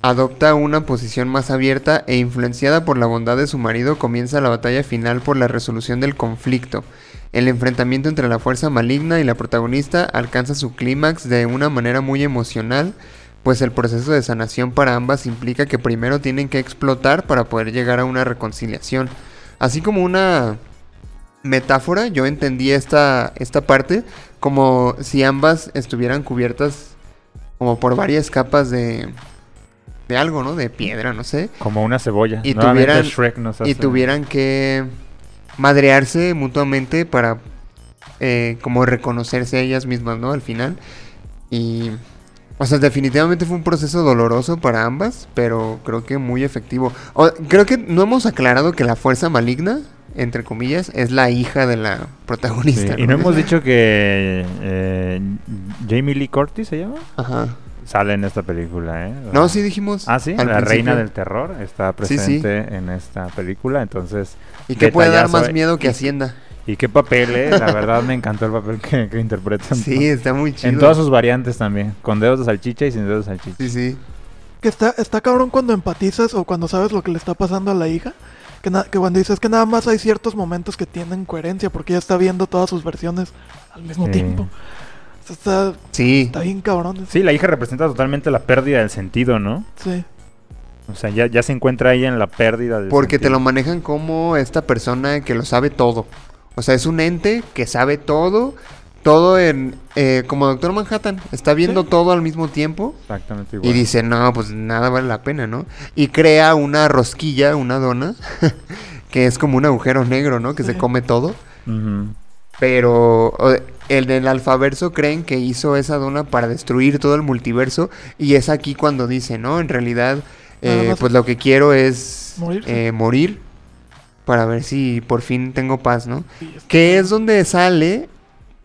Speaker 2: adopta una posición más abierta e influenciada por la bondad de su marido comienza la batalla final por la resolución del conflicto. El enfrentamiento entre la fuerza maligna y la protagonista alcanza su clímax de una manera muy emocional, pues el proceso de sanación para ambas implica que primero tienen que explotar para poder llegar a una reconciliación. Así como una metáfora, yo entendí esta, esta parte como si ambas estuvieran cubiertas como por varias capas de, de algo, ¿no? De piedra, no sé.
Speaker 3: Como una cebolla.
Speaker 2: Y tuvieran-
Speaker 3: Shrek nos
Speaker 2: Y tuvieran que madrearse mutuamente para eh, como reconocerse a ellas mismas, ¿no? Al final. Y... O sea, definitivamente fue un proceso doloroso para ambas, pero creo que muy efectivo. O- creo que no hemos aclarado que la fuerza maligna, entre comillas, es la hija de la
Speaker 3: Sí,
Speaker 2: protagonista.
Speaker 3: Y no hemos dicho que eh, Jamie Lee Curtis se llama.
Speaker 2: Ajá.
Speaker 3: Sale en esta película, ¿eh?
Speaker 2: No, sí dijimos.
Speaker 3: Ah, sí, la reina
Speaker 2: principio.
Speaker 3: del terror está
Speaker 2: Sí, sí.
Speaker 3: presente en esta película, entonces...
Speaker 2: Y que puede dar más
Speaker 3: eh.
Speaker 2: miedo que Hacienda.
Speaker 3: Y qué papel, ¿eh? La verdad me encantó el papel que, que interpretan.
Speaker 2: Sí, está muy chido.
Speaker 3: En todas sus variantes también, con dedos de salchicha y sin dedos de salchicha.
Speaker 2: Sí, sí.
Speaker 4: Que está, está cabrón cuando empatizas o cuando sabes lo que le está pasando a la hija. Que, na- que cuando dices que nada más hay ciertos momentos que tienen coherencia porque ella está viendo todas sus versiones al mismo
Speaker 3: Sí.
Speaker 4: tiempo. Está,
Speaker 2: Sí.
Speaker 4: está bien cabrón.
Speaker 3: Sí, la hija representa totalmente la pérdida del sentido, ¿no?
Speaker 4: Sí.
Speaker 3: O sea, ya, ya se encuentra ella en la pérdida del
Speaker 2: Porque te lo manejan como esta persona que lo sabe todo. O sea, es un ente que sabe todo. Todo en. eh, como Doctor Manhattan. Está viendo
Speaker 4: Sí.
Speaker 2: todo al mismo tiempo.
Speaker 3: Exactamente igual.
Speaker 2: Y dice, no, pues nada vale la pena, ¿no? Y crea una rosquilla, una dona. que es como un agujero negro, ¿no? Que se come todo. Pero o- el del alfaverso creen que hizo esa dona para destruir todo el multiverso. Y es aquí cuando dice, no, en realidad, eh, pues lo que quiero es eh, morir para ver si por fin tengo paz, ¿no?
Speaker 4: Sí,
Speaker 2: Que es donde sale,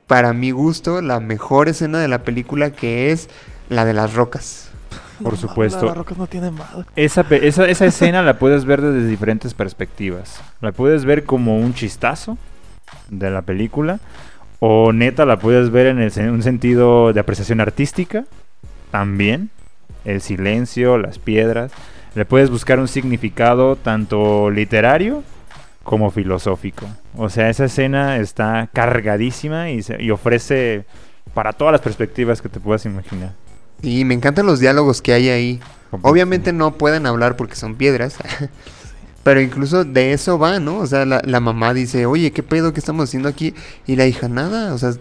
Speaker 2: para mi gusto, la mejor escena de la película, que es la de las rocas.
Speaker 3: por supuesto.
Speaker 4: La Rocas no tiene madre.
Speaker 3: Esa, pe- esa, esa escena la puedes ver desde diferentes perspectivas. La puedes ver como un chistazo de la película. O neta la puedes ver en el un sentido de apreciación artística. También. El silencio, las piedras. Le puedes buscar un significado tanto literario como filosófico. O sea, esa escena está cargadísima y, se- y ofrece para todas las perspectivas que te puedas imaginar.
Speaker 2: Y me encantan los diálogos que hay ahí. Obviamente no pueden hablar porque son piedras. Pero incluso de eso va, ¿no? O sea, la, la mamá dice, oye, ¿qué pedo que estamos haciendo aquí? Y la hija, nada, o sea,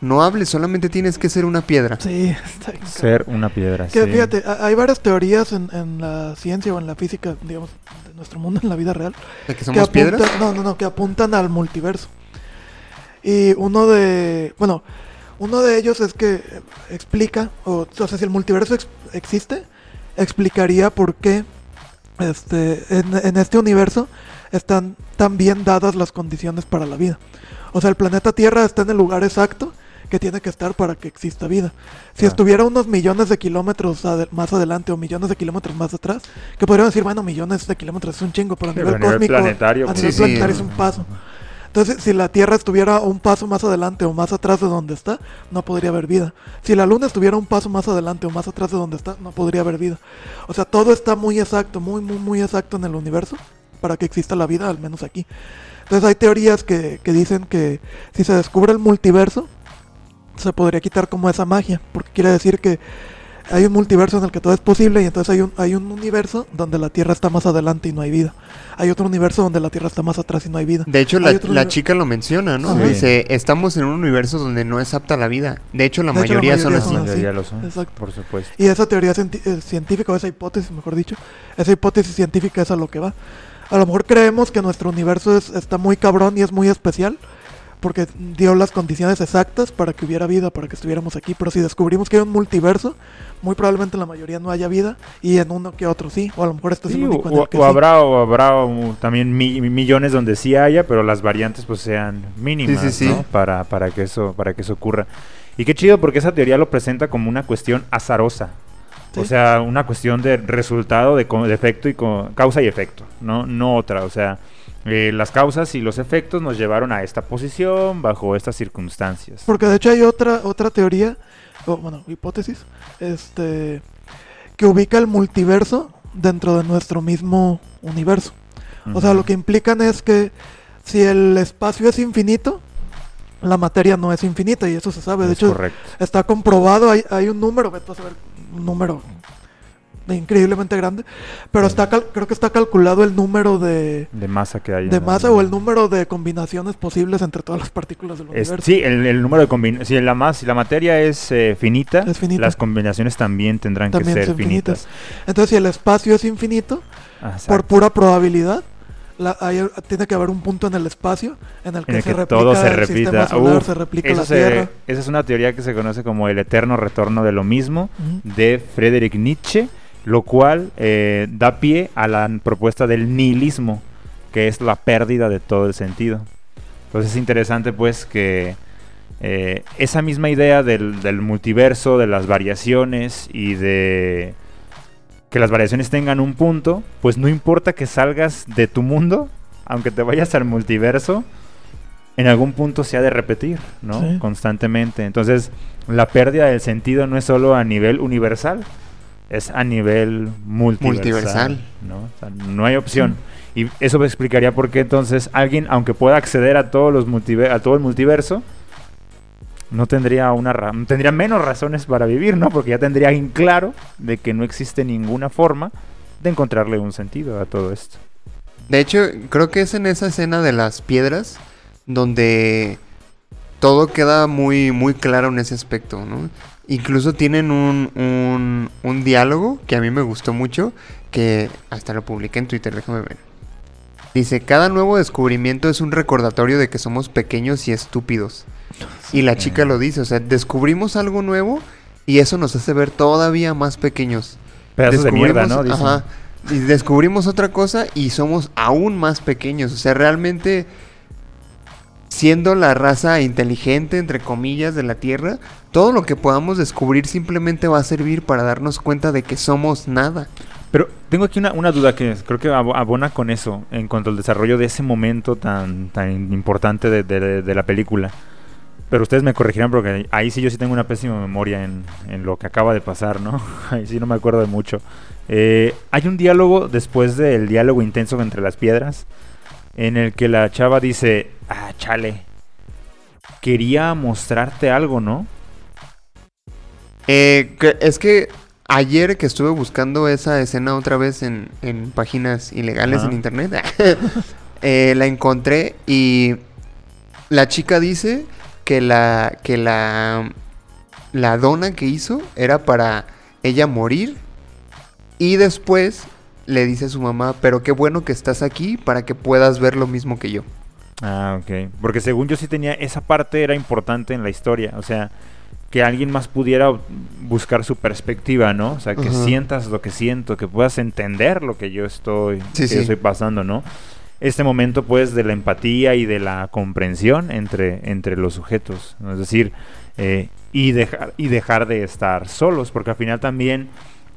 Speaker 2: no hables, solamente tienes que ser una piedra.
Speaker 4: Sí, está bien
Speaker 3: Ser una piedra,
Speaker 4: Que
Speaker 3: sí.
Speaker 4: fíjate, ha- hay varias teorías en, en la ciencia o en la física, digamos, de nuestro mundo, en la vida real,
Speaker 2: ¿De que
Speaker 4: que
Speaker 2: somos piedras?
Speaker 4: no, no, no, que apuntan al multiverso. Y uno de, bueno, uno de ellos es que explica, o, o sea, si el multiverso ex- existe, explicaría por qué este, en, en este universo están tan bien dadas las condiciones para la vida. O sea, el planeta Tierra está en el lugar exacto que tiene que estar para que exista vida. Si
Speaker 3: Ah.
Speaker 4: estuviera unos millones de kilómetros más adelante o millones de kilómetros más atrás, que podríamos decir, bueno, millones de kilómetros es un chingo, pero a nivel
Speaker 3: pero a nivel
Speaker 4: cósmico,
Speaker 3: planetario,
Speaker 4: a
Speaker 3: pues,
Speaker 4: nivel
Speaker 2: sí,
Speaker 4: planetario
Speaker 2: sí.
Speaker 4: es un paso. Entonces, si la Tierra estuviera un paso más adelante o más atrás de donde está, no podría haber vida. Si la Luna estuviera un paso más adelante o más atrás de donde está, no podría haber vida. O sea, todo está muy exacto, muy, muy, muy exacto en el universo para que exista la vida, al menos aquí. Entonces hay teorías que, que dicen que si se descubre el multiverso, se podría quitar como esa magia, porque quiere decir que hay un multiverso en el que todo es posible y entonces hay un, hay un universo donde la Tierra está más adelante y no hay vida. Hay otro universo donde la Tierra está más atrás y no hay vida.
Speaker 2: De hecho, la, la chica lo menciona, ¿no?
Speaker 4: Ajá.
Speaker 2: Dice, estamos en un universo donde no es apta la vida. De hecho, la
Speaker 4: De hecho, la
Speaker 2: mayoría son
Speaker 4: mayoría
Speaker 2: así.
Speaker 4: son
Speaker 3: La mayoría lo son,
Speaker 4: Exacto.
Speaker 3: por supuesto.
Speaker 4: Y esa teoría eh, científica, o esa hipótesis, mejor dicho, esa hipótesis científica es a lo que va. A lo mejor creemos que nuestro universo es- está muy cabrón y es muy especial, porque dio las condiciones exactas para que hubiera vida, para que estuviéramos aquí. Pero si descubrimos que hay un multiverso, muy probablemente en la mayoría no haya vida, y en uno que otro sí, o a lo mejor este es
Speaker 3: Sí,
Speaker 4: el
Speaker 3: o,
Speaker 4: único en
Speaker 3: o-
Speaker 4: el que
Speaker 3: o
Speaker 4: sí.
Speaker 3: habrá, o habrá también mi- millones donde sí haya, pero las variantes pues sean mínimas,
Speaker 2: Sí, sí, sí.
Speaker 3: ¿no? Para, para, que eso, para que eso ocurra. Y qué chido porque esa teoría lo presenta como una cuestión azarosa. O sea, una cuestión de resultado, de, co- de efecto y co- causa y efecto, ¿no? No otra. O sea, eh, las causas y los efectos nos llevaron a esta posición bajo estas circunstancias.
Speaker 4: Porque de hecho hay otra, otra teoría, o bueno, hipótesis, este, que ubica el multiverso dentro de nuestro mismo universo. O sea, lo que implican es que si el espacio es infinito, la materia no es infinita y eso se sabe. De
Speaker 3: Es
Speaker 4: hecho,
Speaker 3: correcto.
Speaker 4: está comprobado, hay, hay un número, vete a saber, un número increíblemente grande, pero está cal- creo que está calculado el número de,
Speaker 3: De masa que hay.
Speaker 4: de masa o el número de combinaciones posibles entre todas las partículas del
Speaker 3: Es-
Speaker 4: universo.
Speaker 3: sí, el, el número de combinaciones. Si la, más, si la materia es, eh, finita,
Speaker 4: Es finita.
Speaker 3: las combinaciones también tendrán
Speaker 4: También
Speaker 3: que ser finitas.
Speaker 4: Entonces, si el espacio es infinito, por pura probabilidad, la- hay- tiene que haber un punto en el espacio en el que,
Speaker 3: en el
Speaker 4: se
Speaker 3: que
Speaker 4: replica
Speaker 3: todo se
Speaker 4: el
Speaker 3: repita.
Speaker 4: sistema solar,
Speaker 3: Uf,
Speaker 4: se replica
Speaker 3: eso
Speaker 4: la
Speaker 3: se-
Speaker 4: Tierra.
Speaker 3: esa es una teoría que se conoce como el eterno retorno de lo mismo de Friedrich Nietzsche, lo cual eh, da pie a la propuesta del nihilismo, que es la pérdida de todo el sentido. Entonces es interesante pues que eh, esa misma idea del, del multiverso, de las variaciones y de que las variaciones tengan un punto, pues no importa que salgas de tu mundo, aunque te vayas al multiverso, en algún punto se ha de repetir, ¿no?
Speaker 4: Sí.
Speaker 3: Constantemente. Entonces, la pérdida del sentido no es solo a nivel universal, es a nivel multiversal.
Speaker 2: Multiversal.
Speaker 3: ¿no? O sea, no hay opción. Y eso me explicaría por qué entonces alguien, aunque pueda acceder a todos los a todo el multiverso, no tendría una ra- tendría menos razones para vivir, ¿no? Porque ya tendría en claro de que no existe ninguna forma de encontrarle un sentido a todo esto.
Speaker 2: De hecho, creo que es en esa escena de las piedras donde todo queda muy, muy claro en ese aspecto, ¿no? Incluso tienen un, un, un diálogo que a mí me gustó mucho, que hasta lo publiqué en Twitter, déjame ver. Dice, cada nuevo descubrimiento es un recordatorio de que somos pequeños y estúpidos. Y la chica lo dice, o sea, descubrimos algo nuevo y eso nos hace ver todavía más pequeños.
Speaker 3: Pedazos de mierda, ¿no? Dicen.
Speaker 2: Ajá. Y descubrimos otra cosa y somos aún más pequeños. O sea, realmente siendo la raza inteligente, entre comillas, de la Tierra, todo lo que podamos descubrir simplemente va a servir para darnos cuenta de que somos nada.
Speaker 3: Pero tengo aquí una, duda que creo que abo- abona con eso en cuanto al desarrollo de ese momento tan, tan importante de, la película. Pero ustedes me corregirán porque ahí sí yo sí tengo una pésima memoria en, en lo que acaba de pasar, ¿no? Ahí sí no me acuerdo de mucho. Eh, hay un diálogo después del diálogo intenso entre las piedras en el que la chava dice, ah, chale, quería mostrarte algo, ¿no?
Speaker 2: Eh, es que ayer que estuve buscando esa escena otra vez en, en páginas ilegales en internet, eh, la encontré y la chica dice que la que la la dona que hizo era para ella morir y después le dice a su mamá, pero qué bueno que estás aquí para que puedas ver lo mismo que yo.
Speaker 3: Ah, ok. Porque según yo sí tenía, esa parte era importante en la historia. O sea, que alguien más pudiera buscar su perspectiva, ¿no? O sea, que sientas lo que siento, que puedas entender lo que yo estoy,
Speaker 2: Sí,
Speaker 3: que
Speaker 2: sí.
Speaker 3: yo estoy pasando, ¿no? Este momento, pues, de la empatía y de la comprensión entre, entre los sujetos. ¿no? Es decir, eh, y, dejar, y dejar de estar solos, porque al final también,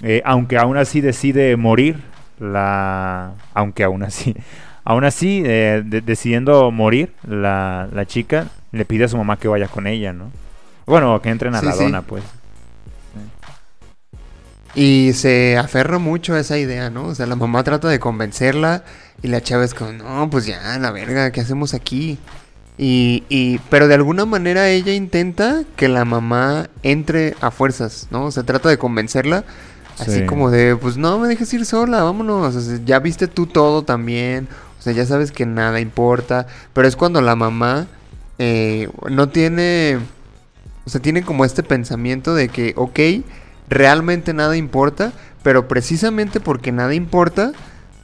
Speaker 3: eh, aunque aún así decide morir, la aunque aún así, aún así, eh, de- decidiendo morir, la, la chica le pide a su mamá que vaya con ella, ¿no? Bueno, que entren a
Speaker 2: Sí,
Speaker 3: la
Speaker 2: sí.
Speaker 3: dona, pues.
Speaker 2: Y se aferra mucho a esa idea, ¿no? O sea, la mamá trata de convencerla y la chava es como, no, pues ya, la verga, ¿qué hacemos aquí? Y, y, pero de alguna manera ella intenta que la mamá entre a fuerzas, ¿no? O sea, trata de convencerla, así
Speaker 3: Sí.
Speaker 2: como de, pues no me dejes ir sola, vámonos, o sea, ya viste tú todo también, o sea, ya sabes que nada importa, pero es cuando la mamá eh, no tiene, o sea, tiene como este pensamiento de que, ok, realmente nada importa, pero precisamente porque nada importa,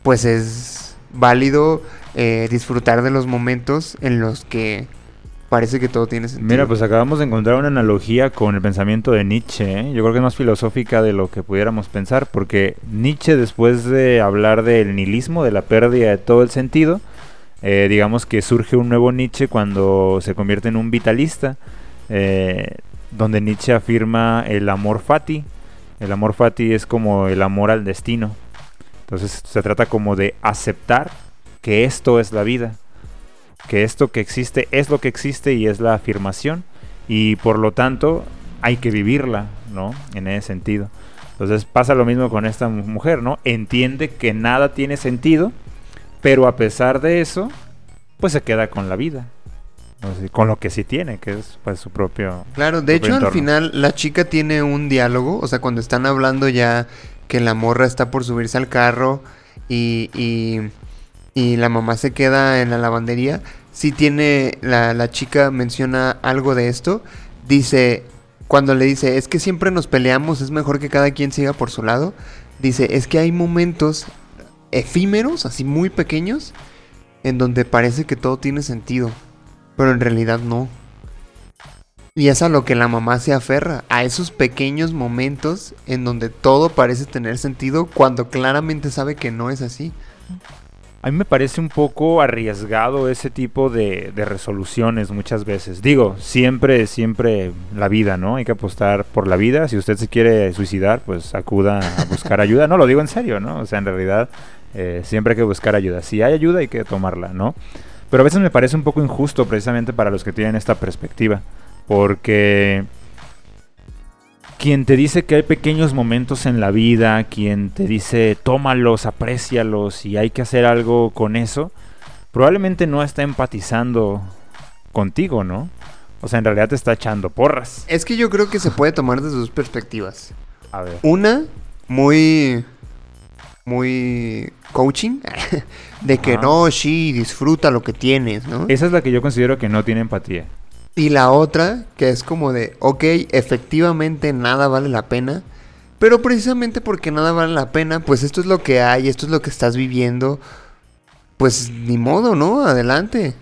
Speaker 2: pues es válido eh, disfrutar de los momentos en los que parece que todo tiene sentido.
Speaker 3: Mira, pues acabamos de encontrar una analogía con el pensamiento de Nietzsche. ¿eh? Yo creo que es más filosófica de lo que pudiéramos pensar, porque Nietzsche, después de hablar del nihilismo, de la pérdida de todo el sentido, eh, digamos que surge un nuevo Nietzsche cuando se convierte en un vitalista, eh, donde Nietzsche afirma el amor fati. El amor fati es como el amor al destino. Entonces se trata como de aceptar que esto es la vida que esto que existe es lo que existe y es la afirmación y por lo tanto hay que vivirla, ¿no? En ese sentido. Entonces pasa lo mismo con esta mu- mujer, ¿no? Entiende que nada tiene sentido, pero a pesar de eso, pues se queda con la vida, con lo que sí tiene, que es pues su propio...
Speaker 2: Claro, de
Speaker 3: propio
Speaker 2: hecho al final la chica tiene un diálogo, o sea, cuando están hablando ya que la morra está por subirse al carro y, y, y la mamá se queda en la lavandería, sí tiene, la, la chica menciona algo de esto, dice, cuando le dice, es que siempre nos peleamos, es mejor que cada quien siga por su lado, dice, es que hay momentos efímeros, así muy pequeños, en donde parece que todo tiene sentido, pero en realidad no. Y es a lo que la mamá se aferra, a esos pequeños momentos en donde todo parece tener sentido cuando claramente sabe que no es así.
Speaker 3: A mí me parece un poco arriesgado ese tipo de, resoluciones muchas veces. Digo, siempre, siempre la vida, ¿no? Hay que apostar por la vida. Si usted se quiere suicidar, pues acuda a buscar ayuda. No, lo digo en serio, ¿no? O sea, en realidad eh, siempre hay que buscar ayuda. Si hay ayuda, hay que tomarla, ¿no? Pero a veces me parece un poco injusto precisamente para los que tienen esta perspectiva. Porque quien te dice que hay pequeños momentos en la vida, quien te dice tómalos, aprécialos y hay que hacer algo con eso, probablemente no está empatizando contigo, ¿no? O sea, en realidad te está echando porras.
Speaker 2: Es que yo creo que se puede tomar desde dos perspectivas.
Speaker 3: A ver.
Speaker 2: Una, muy. Muy. coaching. de que
Speaker 3: Ajá.
Speaker 2: no, sí, disfruta lo que tienes, ¿no?
Speaker 3: Esa es la que yo considero que no tiene empatía.
Speaker 2: Y la otra, que es como de, ok, efectivamente nada vale la pena. Pero precisamente porque nada vale la pena, pues esto es lo que hay, esto es lo que estás viviendo. Pues ni modo, ¿no? Adelante.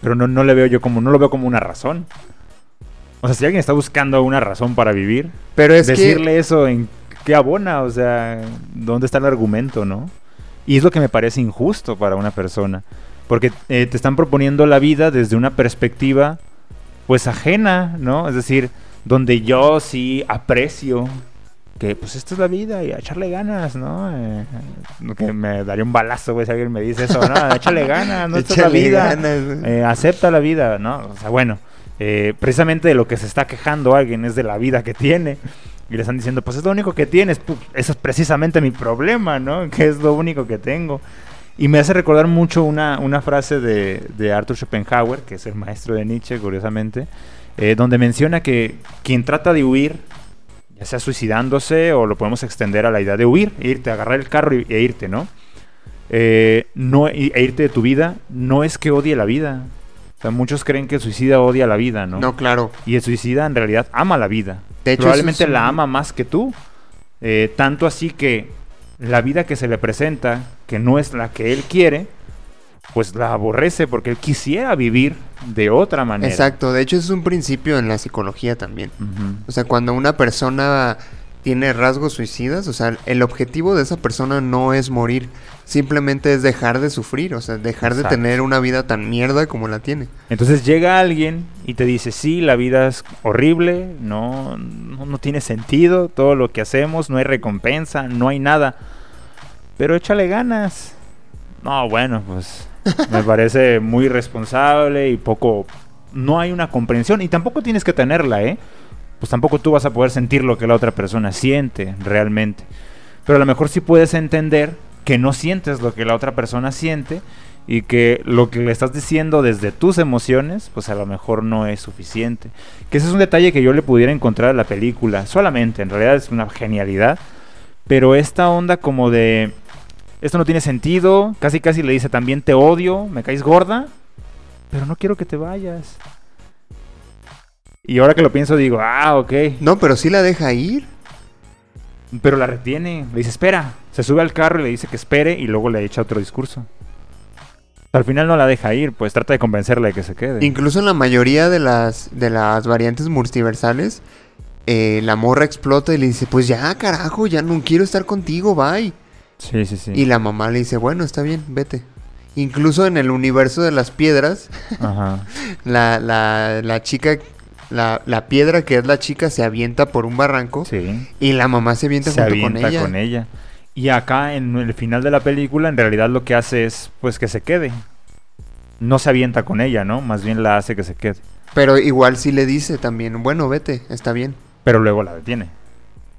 Speaker 3: Pero no, no le veo yo como, no lo veo como una razón. O sea, si alguien está buscando una razón para vivir,
Speaker 2: Pero es
Speaker 3: decirle
Speaker 2: que.
Speaker 3: eso en qué abona, o sea, ¿dónde está el argumento, no? Y es lo que me parece injusto para una persona. Porque eh, te están proponiendo la vida desde una perspectiva, pues ajena, ¿no? Es decir, donde yo sí aprecio que, pues, esta es la vida y a echarle ganas, ¿no? Eh, que me daría un balazo, güey, si alguien me dice eso, ¿no? Échale ganas, no esta es la vida.
Speaker 2: ganas.
Speaker 3: Eh, acepta la vida, ¿no? O sea, bueno, eh, precisamente de lo que se está quejando alguien es de la vida que tiene. Y le están diciendo, pues es lo único que tienes. Pues, eso es precisamente mi problema, ¿no? Que es lo único que tengo. Y me hace recordar mucho una, una frase de, de Arthur Schopenhauer, que es el maestro de Nietzsche, curiosamente, eh, donde menciona que quien trata de huir ya sea suicidándose o lo podemos extender a la idea de huir, irte, agarrar el carro y- e irte, ¿no? Eh, no e irte de tu vida no es que odie la vida. O sea, muchos creen que el suicida odia la vida, ¿no?
Speaker 2: No, claro.
Speaker 3: Y el suicida en realidad ama la vida.
Speaker 2: De hecho,
Speaker 3: Probablemente
Speaker 2: es
Speaker 3: la ama más que tú. Eh, tanto así que la vida que se le presenta, que no es la que él quiere, pues la aborrece porque él quisiera vivir de otra manera.
Speaker 2: Exacto. De hecho, es un principio en la psicología también. O sea, cuando una persona tiene rasgos suicidas, o sea, el objetivo de esa persona no es morir, simplemente es dejar de sufrir, o sea, dejar de tener una vida tan mierda como la tiene.
Speaker 3: Entonces llega alguien y te dice, sí, la vida es horrible, no, no, no tiene sentido, todo lo que hacemos, no hay recompensa, no hay nada, pero échale ganas. No, bueno, pues me parece muy irresponsable y poco... No hay una comprensión y tampoco tienes que tenerla, ¿eh? Pues tampoco tú vas a poder sentir lo que la otra persona siente realmente. Pero a lo mejor sí puedes entender que no sientes lo que la otra persona siente y que lo que le estás diciendo desde tus emociones, pues a lo mejor no es suficiente. Que ese es un detalle que yo le pudiera encontrar a la película, solamente, en realidad es una genialidad, pero esta onda como de, esto no tiene sentido, casi casi le dice también te odio, me caes gorda, pero no quiero que te vayas. Y ahora que lo pienso digo, ah, ok,
Speaker 2: No, pero sí la deja ir.
Speaker 3: Pero la retiene, le dice espera, se sube al carro y le dice que espere y luego le echa otro discurso. Al final no la deja ir, pues trata de convencerla de que se quede.
Speaker 2: Incluso en la mayoría de las, de las variantes multiversales, eh, la morra explota y le dice, pues ya, carajo, ya no quiero estar contigo, bye.
Speaker 3: Sí, sí, sí.
Speaker 2: Y la mamá le dice, bueno, está bien, vete. Incluso en el universo de las piedras,
Speaker 3: Ajá.
Speaker 2: la, la, la chica, la, la piedra que es la chica se avienta por un barranco
Speaker 3: Sí.
Speaker 2: y la mamá se avienta
Speaker 3: Se
Speaker 2: junto
Speaker 3: avienta
Speaker 2: con ella.
Speaker 3: con ella. Y acá en el final de la película, en realidad lo que hace es pues que se quede. No se avienta con ella, ¿no? Más bien la hace que se quede.
Speaker 2: Pero igual sí le dice también, bueno, vete, está bien.
Speaker 3: Pero luego la detiene.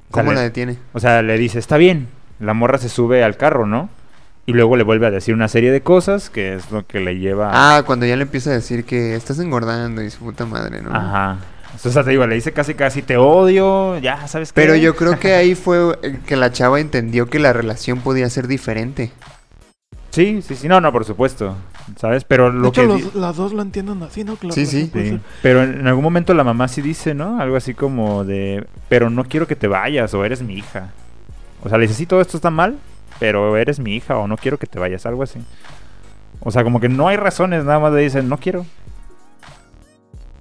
Speaker 3: O sea,
Speaker 2: ¿Cómo
Speaker 3: le-
Speaker 2: la detiene?
Speaker 3: O sea, le dice, está bien. La morra se sube al carro, ¿no? Y luego le vuelve a decir una serie de cosas que es lo que le lleva...
Speaker 2: Ah, cuando ya le empieza a decir que estás engordando y su puta madre, ¿no?
Speaker 3: Ajá. O sea, te digo, le dice casi casi te odio, ya, ¿sabes qué?
Speaker 2: Pero yo creo que ahí fue que la chava entendió que la relación podía ser diferente.
Speaker 3: Sí, sí, sí, no, no, por supuesto, ¿sabes? Pero
Speaker 4: De
Speaker 3: lo
Speaker 4: hecho,
Speaker 3: que...
Speaker 4: los- las dos lo entienden así, ¿no? Que la
Speaker 2: Sí, sí.
Speaker 3: Sí, pero en en algún momento la mamá sí dice, ¿no? Algo así como de, pero no quiero que te vayas o eres mi hija. O sea, le dice, sí, todo esto está mal, pero eres mi hija o no quiero que te vayas, algo así. O sea, como que no hay razones, nada más le dicen, no quiero.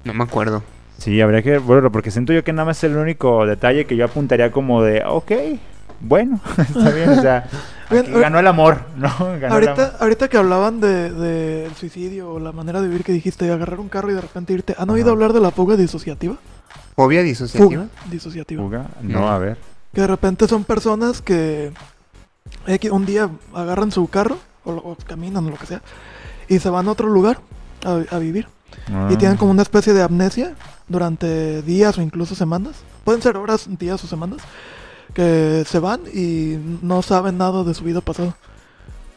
Speaker 2: No me acuerdo.
Speaker 3: Sí, habría que verlo, porque siento yo que nada más es el único detalle que yo apuntaría como de, ok, bueno, está bien, o sea,
Speaker 4: Bien,
Speaker 3: ganó el amor, ¿no? Ganó el amor.
Speaker 4: Ahorita, ahorita que hablaban de, de el suicidio o la manera de vivir que dijiste, de agarrar un carro y de repente irte, ¿han oído hablar de la fuga disociativa?
Speaker 2: ¿Fobia disociativa?
Speaker 4: Fuga disociativa.
Speaker 3: ¿Fuga? No,
Speaker 2: No.
Speaker 3: a ver.
Speaker 4: Que de repente son personas que eh, que un día agarran su carro o, caminan o lo que sea y se van a otro lugar a, a vivir. Y
Speaker 3: Ah.
Speaker 4: tienen como una especie de amnesia durante días o incluso semanas. Pueden ser horas, días o semanas. Que se van y no saben nada de su vida pasada.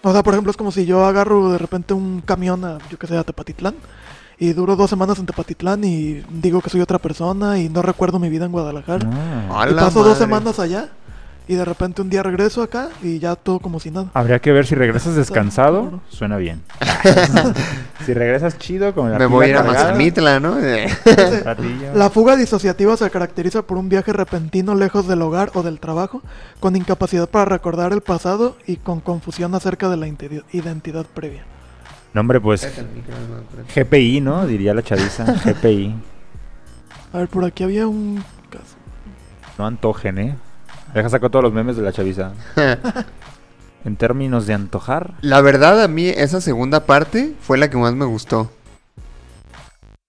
Speaker 4: O sea, por ejemplo, es como si yo agarro de repente un camión a, yo que sé, a Tepatitlán. Y duro dos semanas en Tepatitlán y digo que soy otra persona y no recuerdo mi vida en Guadalajara.
Speaker 3: Ah.
Speaker 2: A
Speaker 4: y paso dos semanas allá y de repente un día regreso acá y ya todo como si nada.
Speaker 3: Habría que ver si regresas descansado, suena bien. si regresas chido con la
Speaker 2: Me voy a ir a Mazamitla, ¿no? Eh.
Speaker 4: La fuga disociativa se caracteriza por un viaje repentino lejos del hogar o del trabajo, con incapacidad para recordar el pasado y con confusión acerca de la identidad previa.
Speaker 3: No, hombre, pues GPI, ¿no? Diría la chaviza. GPI.
Speaker 4: A ver, por aquí había un caso.
Speaker 3: No antojen, ¿eh? Deja saco todos los memes de la chaviza. En términos de antojar.
Speaker 2: La verdad, a mí esa segunda parte fue la que más me gustó.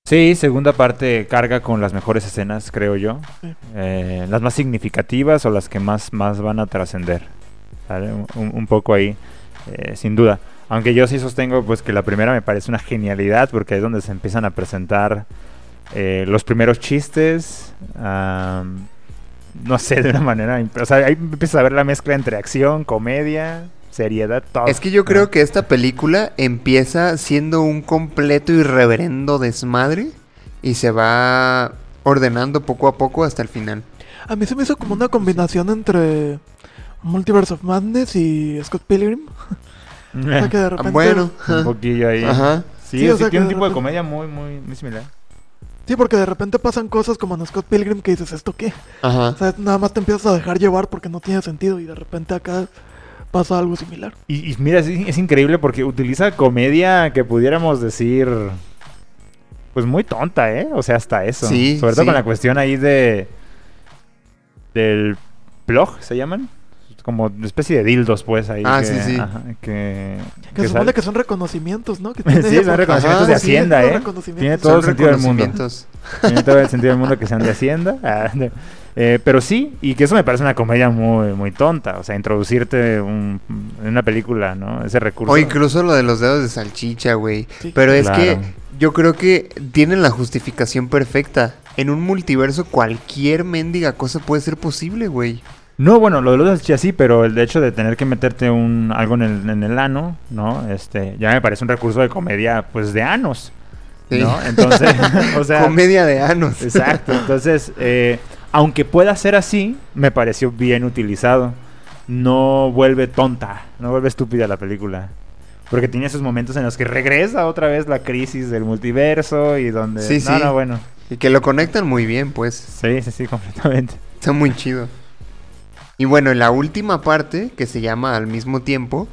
Speaker 3: Sí, segunda parte carga con las mejores escenas, creo yo. Eh, las más significativas o las que más, más van a trascender. Un, poco ahí, eh, sin duda. Aunque yo sí sostengo pues que la primera me parece una genialidad porque es donde se empiezan a presentar eh, los primeros chistes. No sé, de una manera... O sea, ahí empiezas a ver la mezcla entre acción, comedia, seriedad, todo.
Speaker 2: Es que yo creo
Speaker 3: Ah.
Speaker 2: que esta película empieza siendo un completo y reverendo desmadre y se va ordenando poco a poco hasta el final.
Speaker 4: A mí se me hizo como una combinación entre Multiverse of Madness y Scott Pilgrim. O sea, que de repente...
Speaker 2: Bueno,
Speaker 3: Un poquillo ahí.
Speaker 2: ajá.
Speaker 3: Sí,
Speaker 4: Sí, o
Speaker 3: sí,
Speaker 4: sea,
Speaker 3: tiene un
Speaker 4: que de
Speaker 3: tipo de comedia muy, muy, muy similar.
Speaker 4: Sí, porque de repente pasan cosas como en Scott Pilgrim que dices, ¿esto qué?
Speaker 2: Ajá.
Speaker 4: O sea, nada más te empiezas a dejar llevar porque no tiene sentido y de repente acá pasa algo similar.
Speaker 3: Y, y mira, es, es increíble porque utiliza comedia que pudiéramos decir. Pues muy tonta, ¿eh? O sea, hasta eso.
Speaker 2: Sí,
Speaker 3: Sobre todo
Speaker 2: sí.
Speaker 3: con la cuestión ahí de. Del plug, ¿se llaman? Como una especie de dildos, pues ahí.
Speaker 2: Ah,
Speaker 3: que,
Speaker 2: sí, sí.
Speaker 3: ajá, que.
Speaker 4: Que, supone que son reconocimientos, ¿no? Que
Speaker 3: Sí,
Speaker 4: tiene-
Speaker 3: son reconocimientos
Speaker 2: Ajá,
Speaker 3: de
Speaker 2: sí,
Speaker 3: Hacienda,
Speaker 4: son
Speaker 3: ¿eh?
Speaker 4: reconocimientos.
Speaker 3: Tiene todo
Speaker 2: Son
Speaker 3: el sentido del mundo.
Speaker 2: reconocimientos.
Speaker 3: Tiene todo el sentido del mundo que sean de Hacienda. Ah, de- eh, pero sí, y que eso me parece una comedia muy, muy tonta. O sea, introducirte un- en una película, ¿no? Ese recurso.
Speaker 2: O incluso lo de los dedos de salchicha, güey.
Speaker 4: Sí.
Speaker 2: Pero es
Speaker 3: Claro.
Speaker 2: que yo creo que tienen la justificación perfecta. En un multiverso cualquier mendiga cosa puede ser posible, güey.
Speaker 3: No, bueno, lo de los sí, pero el hecho de tener que meterte un algo en el, en el ano, ¿no? Este, ya me parece un recurso de comedia, pues, de anos,
Speaker 2: Sí.
Speaker 3: ¿no? Entonces, o sea...
Speaker 2: Comedia de anos.
Speaker 3: Exacto. Entonces, eh, aunque pueda ser así, me pareció bien utilizado. No vuelve tonta, no vuelve estúpida la película. Porque tiene esos momentos en los que regresa otra vez la crisis del multiverso y donde...
Speaker 2: Sí,
Speaker 3: no,
Speaker 2: sí.
Speaker 3: no, bueno.
Speaker 2: Y que lo conectan muy bien, pues.
Speaker 3: Sí, sí, sí, completamente.
Speaker 2: Está muy chido. Y bueno, la última parte, que se llama al mismo tiempo,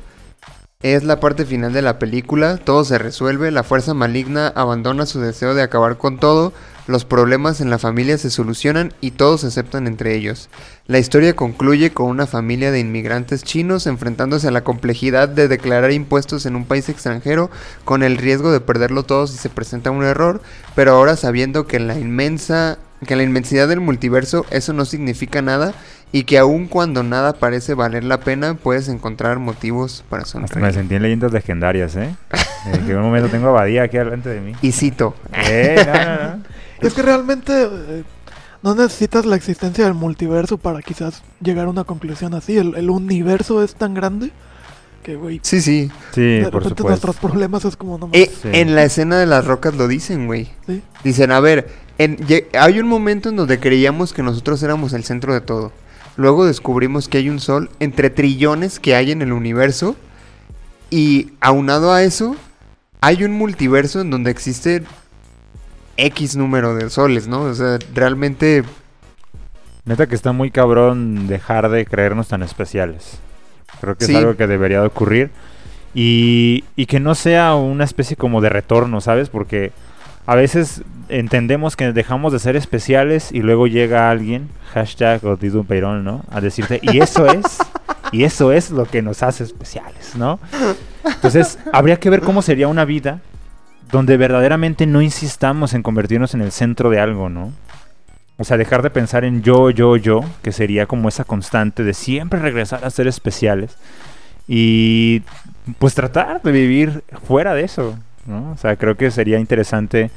Speaker 2: es la parte final de la película. Todo se resuelve, la fuerza maligna abandona su deseo de acabar con todo, los problemas en la familia se solucionan y todos se aceptan entre ellos. La historia concluye con una familia de inmigrantes chinos enfrentándose a la complejidad de declarar impuestos en un país extranjero con el riesgo de perderlo todo si se presenta un error, pero ahora sabiendo que en la inmensa que en la inmensidad del multiverso eso no significa nada y que aun cuando nada parece valer la pena puedes encontrar motivos para
Speaker 3: Hasta me
Speaker 2: sonreír.
Speaker 3: sentí en leyendas legendarias, ¿eh? Eh, que en un momento tengo a Badía aquí delante de mí.
Speaker 2: Y cito,
Speaker 3: Eh, no, no, no.
Speaker 4: Es que realmente eh, no necesitas la existencia del multiverso para quizás llegar a una conclusión así. El, el universo es tan grande que, güey,
Speaker 2: sí, sí.
Speaker 3: Sí,
Speaker 4: de
Speaker 3: por
Speaker 4: repente
Speaker 3: supuesto.
Speaker 4: nuestros problemas es como no
Speaker 2: Eh,
Speaker 3: Sí.
Speaker 2: En la escena de las rocas lo dicen, güey.
Speaker 4: ¿sí?
Speaker 2: Dicen, a ver, en- hay un momento en donde creíamos que nosotros éramos el centro de todo. Luego descubrimos que hay un sol entre trillones que hay en el universo. Y aunado a eso, hay un multiverso en donde existe X número de soles, ¿no? O sea, realmente...
Speaker 3: Neta que está muy cabrón dejar de creernos tan especiales. Creo que
Speaker 2: Sí.
Speaker 3: es algo que debería de ocurrir. Y, y que no sea una especie como de retorno, ¿sabes? Porque a veces entendemos que dejamos de ser especiales y luego llega alguien, hashtag o Didu Peirón, ¿no? A decirte, y eso es, y eso es lo que nos hace especiales, ¿no? Entonces, habría que ver cómo sería una vida donde verdaderamente no insistamos en convertirnos en el centro de algo, ¿no? O sea, dejar de pensar en yo, yo, yo, que sería como esa constante de siempre regresar a ser especiales. Y pues tratar de vivir fuera de eso, ¿no? O sea, creo que sería interesante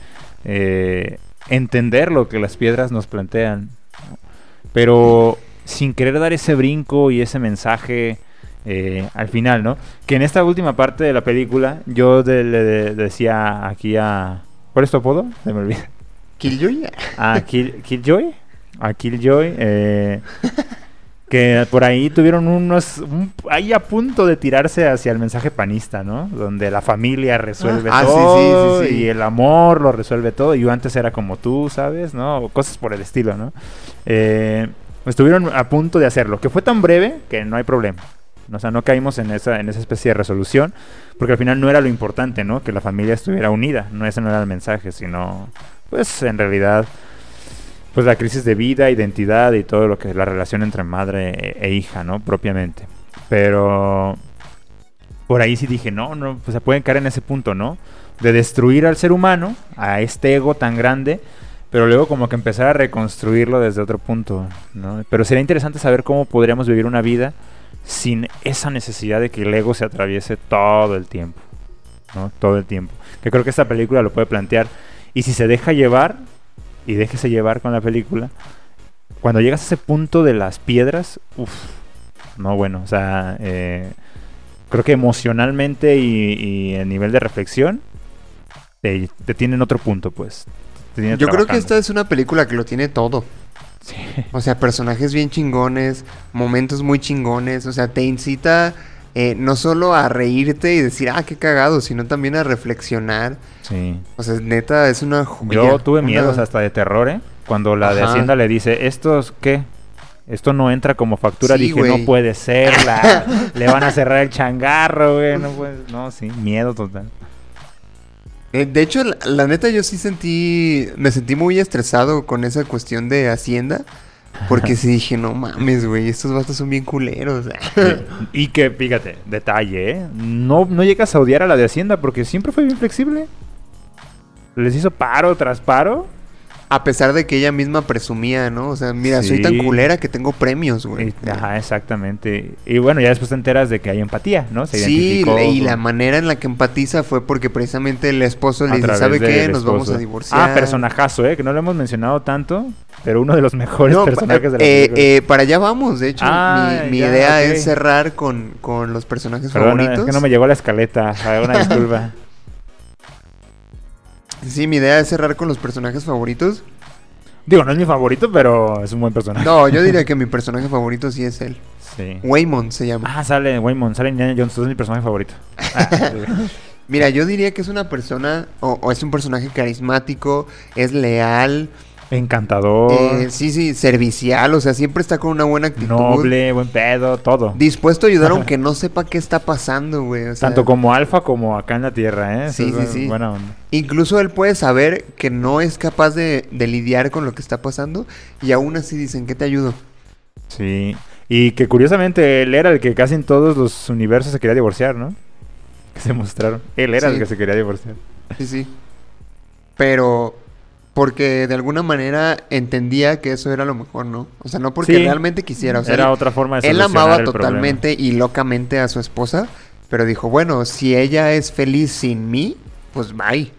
Speaker 3: eh, entender lo que las piedras nos plantean. Pero sin querer dar ese brinco y ese mensaje eh, al final, ¿no? Que en esta última parte de la película yo de- le de- decía aquí a... ¿Cuál es tu apodo? Se me olvida.
Speaker 2: Killjoy.
Speaker 3: A Kill, Killjoy. A Killjoy. eh, que por ahí tuvieron unos. un- ahí a punto de tirarse hacia el mensaje panista, ¿no? Donde la familia resuelve
Speaker 2: Ah, sí, sí,
Speaker 3: todo.
Speaker 2: sí, sí.
Speaker 3: Y el amor lo resuelve todo. Y yo antes era como tú, ¿sabes? ¿No? O cosas por el estilo, ¿no? Eh, estuvieron a punto de hacerlo. Que fue tan breve que no hay problema. O sea, no caímos en esa, en esa especie de resolución. Porque al final no era lo importante, ¿no? Que la familia estuviera unida. No, ese no era el mensaje, sino. Pues en realidad pues la crisis de vida, identidad y todo lo que es la relación entre madre e, e hija, ¿no? Propiamente. Pero por ahí sí dije, no, no, pues se pueden caer en ese punto, ¿no? De destruir al ser humano, a este ego tan grande, pero luego como que empezar a reconstruirlo desde otro punto, ¿no? Pero sería interesante saber cómo podríamos vivir una vida sin esa necesidad de que el ego se atraviese todo el tiempo, ¿no? Todo el tiempo. Que creo que esta película lo puede plantear. Y si se deja llevar, y déjese llevar con la película, cuando llegas a ese punto de las piedras, uff, no bueno, o sea, eh, creo que emocionalmente y, y a nivel de reflexión, te, te tienen otro punto, pues. te
Speaker 2: Yo creo que esta es una película que lo tiene todo.
Speaker 3: Sí.
Speaker 2: O sea, personajes bien chingones, momentos muy chingones. O sea, te incita eh, no solo a reírte y decir, ah, qué cagado, sino también a reflexionar.
Speaker 3: Sí.
Speaker 2: O sea, neta, es una joya.
Speaker 3: Yo tuve
Speaker 2: una-
Speaker 3: miedos hasta de terror, ¿eh? Cuando la de. Hacienda le dice, ¿estos qué? Esto no entra como factura.
Speaker 2: Sí,
Speaker 3: Dije, no puede ser. la- le van a cerrar el changarro, güey. No, puede- no, sí, miedo total.
Speaker 2: Eh, de hecho, la, la neta, yo sí sentí. Me sentí muy estresado con esa cuestión de Hacienda. Porque sí dije, no mames, güey, estos vatos son bien culeros.
Speaker 3: Y que, fíjate, detalle, ¿eh? No, no llegas a odiar a la de Hacienda porque siempre fue bien flexible. Les hizo paro tras paro.
Speaker 2: A pesar de que ella misma presumía, ¿no? O sea, mira, soy tan culera que tengo premios, güey.
Speaker 3: Ajá, exactamente. Y bueno, ya después te enteras de que hay empatía, ¿no? Se
Speaker 2: Sí,
Speaker 3: identificó
Speaker 2: y
Speaker 3: con-
Speaker 2: la manera en la que empatiza fue porque precisamente el esposo
Speaker 3: a
Speaker 2: le dice, ¿sabe qué? Nos vamos a divorciar.
Speaker 3: Ah, personajazo, ¿eh? Que no lo hemos mencionado tanto, pero uno de los mejores
Speaker 2: No,
Speaker 3: personajes de la
Speaker 2: eh,
Speaker 3: película.
Speaker 2: eh, para allá vamos, de hecho,
Speaker 3: Ah,
Speaker 2: mi, mi
Speaker 3: ya,
Speaker 2: idea es cerrar con, con los personajes
Speaker 3: Perdón,
Speaker 2: favoritos.
Speaker 3: es que no me llegó la escaleta. Ah, Una disculpa.
Speaker 2: Sí, mi idea es cerrar con los personajes favoritos.
Speaker 3: Digo, no es mi favorito, pero es un buen personaje.
Speaker 2: No, yo diría que mi personaje favorito sí es él.
Speaker 3: Sí.
Speaker 2: Se llama.
Speaker 3: Ah, sale Waymond, sale Indiana Jones, es mi personaje favorito. Ah.
Speaker 2: Mira, yo diría que es una persona, o, o es un personaje carismático, es leal,
Speaker 3: Encantador,
Speaker 2: eh, sí, sí, servicial, o sea, siempre está con una buena actitud.
Speaker 3: noble, buen pedo, todo.
Speaker 2: Dispuesto a ayudar aunque no sepa qué está pasando, güey. o sea,
Speaker 3: Tanto como alfa como acá en la tierra, ¿eh?
Speaker 2: Sí,
Speaker 3: Eso es
Speaker 2: sí, sí.
Speaker 3: Buena onda.
Speaker 2: Incluso él puede saber que no es capaz de, de lidiar con lo que está pasando y aún así dicen, ¿qué te ayudo?
Speaker 3: Sí. Y que curiosamente él era el que casi en todos los universos se quería divorciar, ¿no? Que se mostraron. Él era
Speaker 2: Sí.
Speaker 3: el que se quería divorciar.
Speaker 2: Sí, sí. Pero porque de alguna manera entendía que eso era lo mejor, ¿no? O sea, no porque
Speaker 3: Sí.
Speaker 2: realmente quisiera. O sea,
Speaker 3: era
Speaker 2: él-
Speaker 3: otra forma de
Speaker 2: Él amaba
Speaker 3: el problema.
Speaker 2: totalmente y locamente a su esposa, pero dijo, bueno, si ella es feliz sin mí, pues bye.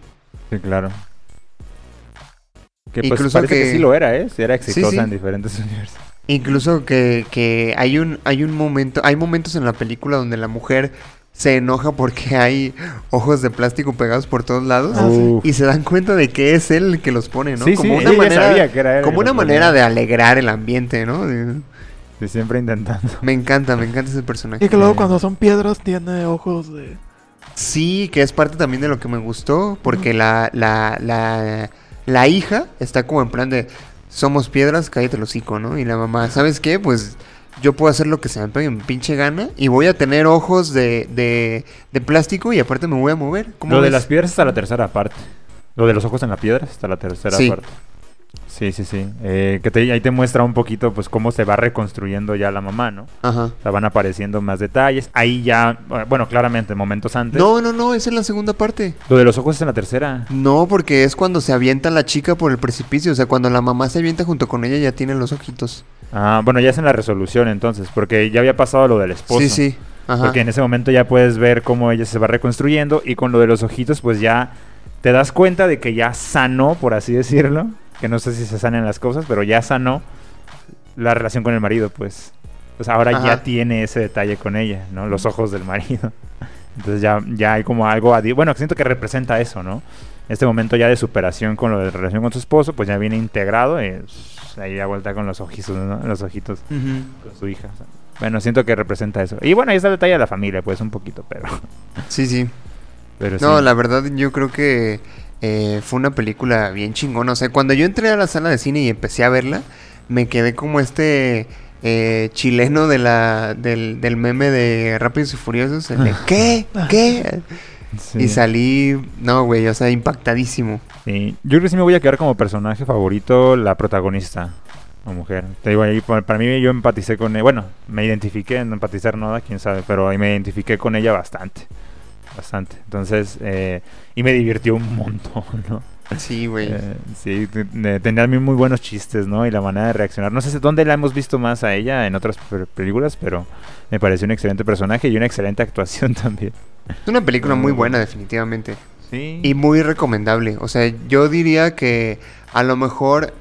Speaker 3: Sí, claro. Que pues
Speaker 2: Incluso
Speaker 3: parece que...
Speaker 2: que-
Speaker 3: sí lo era, ¿eh? Sí era
Speaker 2: Sí,
Speaker 3: exitosa
Speaker 2: sí.
Speaker 3: en diferentes universos.
Speaker 2: Incluso que, que hay un hay un momento, hay momentos en la película donde la mujer se enoja porque hay ojos de plástico pegados por todos lados
Speaker 4: Ah.
Speaker 3: Uf.
Speaker 2: y se dan cuenta de que es él el que los pone, ¿no?
Speaker 3: Sí,
Speaker 2: como
Speaker 3: sí,
Speaker 2: una manera
Speaker 3: sabía que era él
Speaker 2: como una manera de alegrar el ambiente, ¿no? De-
Speaker 3: siempre intentando.
Speaker 2: Me encanta, me encanta ese personaje.
Speaker 4: Y que luego cuando son piedras tiene ojos de...
Speaker 2: Sí, que es parte también de lo que me gustó, porque la, la, la, la hija está como en plan de, somos piedras, cállate el hocico, ¿no? Y la mamá, ¿sabes qué? Pues yo puedo hacer lo que se me pegue mi pinche gana y voy a tener ojos de, de, de plástico y aparte me voy a mover. ¿Cómo
Speaker 3: Lo de las piedras hasta la tercera parte. Lo de los ojos en la piedra hasta la tercera
Speaker 2: Sí.
Speaker 3: parte. Sí, sí, sí. Eh, que te- ahí te muestra un poquito pues cómo se va reconstruyendo ya la mamá, ¿no?
Speaker 2: Ajá.
Speaker 3: O sea, van apareciendo más detalles. Ahí ya, eh, bueno, claramente, momentos antes.
Speaker 2: No, no, no, es en la segunda parte.
Speaker 3: Lo de los ojos es en la tercera.
Speaker 2: No, porque es cuando se avienta la chica por el precipicio. O sea, cuando la mamá se avienta junto con ella ya tiene los ojitos.
Speaker 3: Ah, bueno, ya es en la resolución entonces, porque ya había pasado lo del esposo.
Speaker 2: Sí, sí. Ajá.
Speaker 3: Porque en ese momento ya puedes ver cómo ella se va reconstruyendo y con lo de los ojitos pues ya te das cuenta de que ya sanó, por así decirlo, que no sé si se sanan las cosas, pero ya sanó la relación con el marido, pues. Pues ahora
Speaker 2: Ajá.
Speaker 3: ya tiene ese detalle con ella, ¿no? Los ojos del marido. Entonces ya, ya hay como algo, bueno, siento que representa eso, ¿no? Este momento ya de superación con lo de relación con su esposo, pues ya viene integrado y pues, ahí ya vuelta con los ojitos, ¿no? Los ojitos con su hija. Bueno, siento que representa eso. Y bueno, ahí está el detalle de la familia, pues un poquito, pero.
Speaker 2: Sí, sí.
Speaker 3: pero
Speaker 2: No,
Speaker 3: sí.
Speaker 2: la verdad yo creo que eh, fue una película bien chingona. O sea, cuando yo entré a la sala de cine y empecé a verla, me quedé como este eh, chileno de la, del, del meme de Rápidos y Furiosos. el de, ¿Qué? ¿Qué?
Speaker 3: Sí.
Speaker 2: Y salí, no, güey, o sea, impactadísimo.
Speaker 3: Sí. Yo creo que sí me voy a quedar como personaje favorito la protagonista, la mujer. Te digo, ahí pa- para mí yo empaticé con ella. Bueno, me identifiqué, en empatizar nada, quién sabe, pero ahí me identifiqué con ella bastante. Bastante. Entonces, eh, y me divirtió un montón, ¿no?
Speaker 2: Sí, güey.
Speaker 3: Eh, sí, te- te- tenía muy buenos chistes, ¿no? Y la manera de reaccionar. No sé dónde la hemos visto más a ella en otras pe- películas, pero me pareció un excelente personaje y una excelente actuación también.
Speaker 2: Es una película muy buena, definitivamente.
Speaker 3: Sí.
Speaker 2: Y muy recomendable. O sea, yo diría que a lo mejor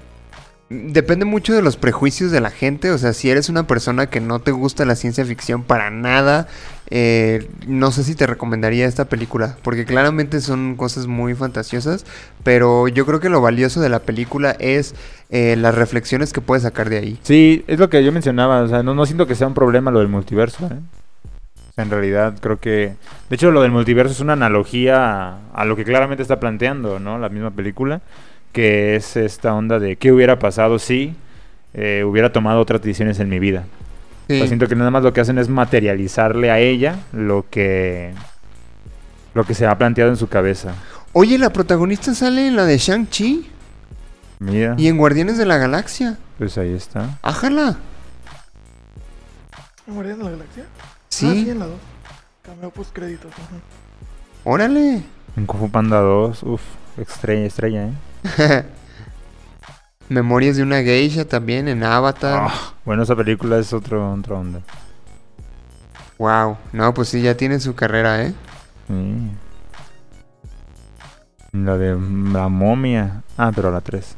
Speaker 2: Depende mucho de los prejuicios de la gente, o sea, si eres una persona que no te gusta la ciencia ficción para nada, eh, no sé si te recomendaría esta película, porque claramente son cosas muy fantasiosas, pero yo creo que lo valioso de la película es eh, las reflexiones que puedes sacar de ahí.
Speaker 3: Sí, es lo que yo mencionaba, o sea, no, siento que sea un problema lo del multiverso, ¿eh? En realidad creo que... De hecho, lo del multiverso es una analogía a, a lo que claramente está planteando, ¿no? La misma película, que es esta onda de qué hubiera pasado si eh, hubiera tomado otras decisiones en mi vida.
Speaker 2: Sí.
Speaker 3: siento que nada más lo que hacen es materializarle a ella lo que lo que se ha planteado en su cabeza.
Speaker 2: Oye, la protagonista sale en la de Shang-Chi
Speaker 3: Mira,
Speaker 2: y en Guardianes de la Galaxia.
Speaker 3: pues ahí está.
Speaker 2: Ájala.
Speaker 4: ¿Guardianes de la Galaxia?
Speaker 2: Sí,
Speaker 4: Ah, sí, en la 2. Cameo post créditos. ajá.
Speaker 2: órale.
Speaker 3: En Kung Fu Panda 2, uff, estrella, estrella, ¿eh?
Speaker 2: Memorias de una geisha también en Avatar.
Speaker 3: Ah, bueno, esa película es otro, otra onda.
Speaker 2: Wow. No, pues sí, ya tiene su carrera, ¿eh?
Speaker 3: Sí. La de la momia. Ah, pero la 3.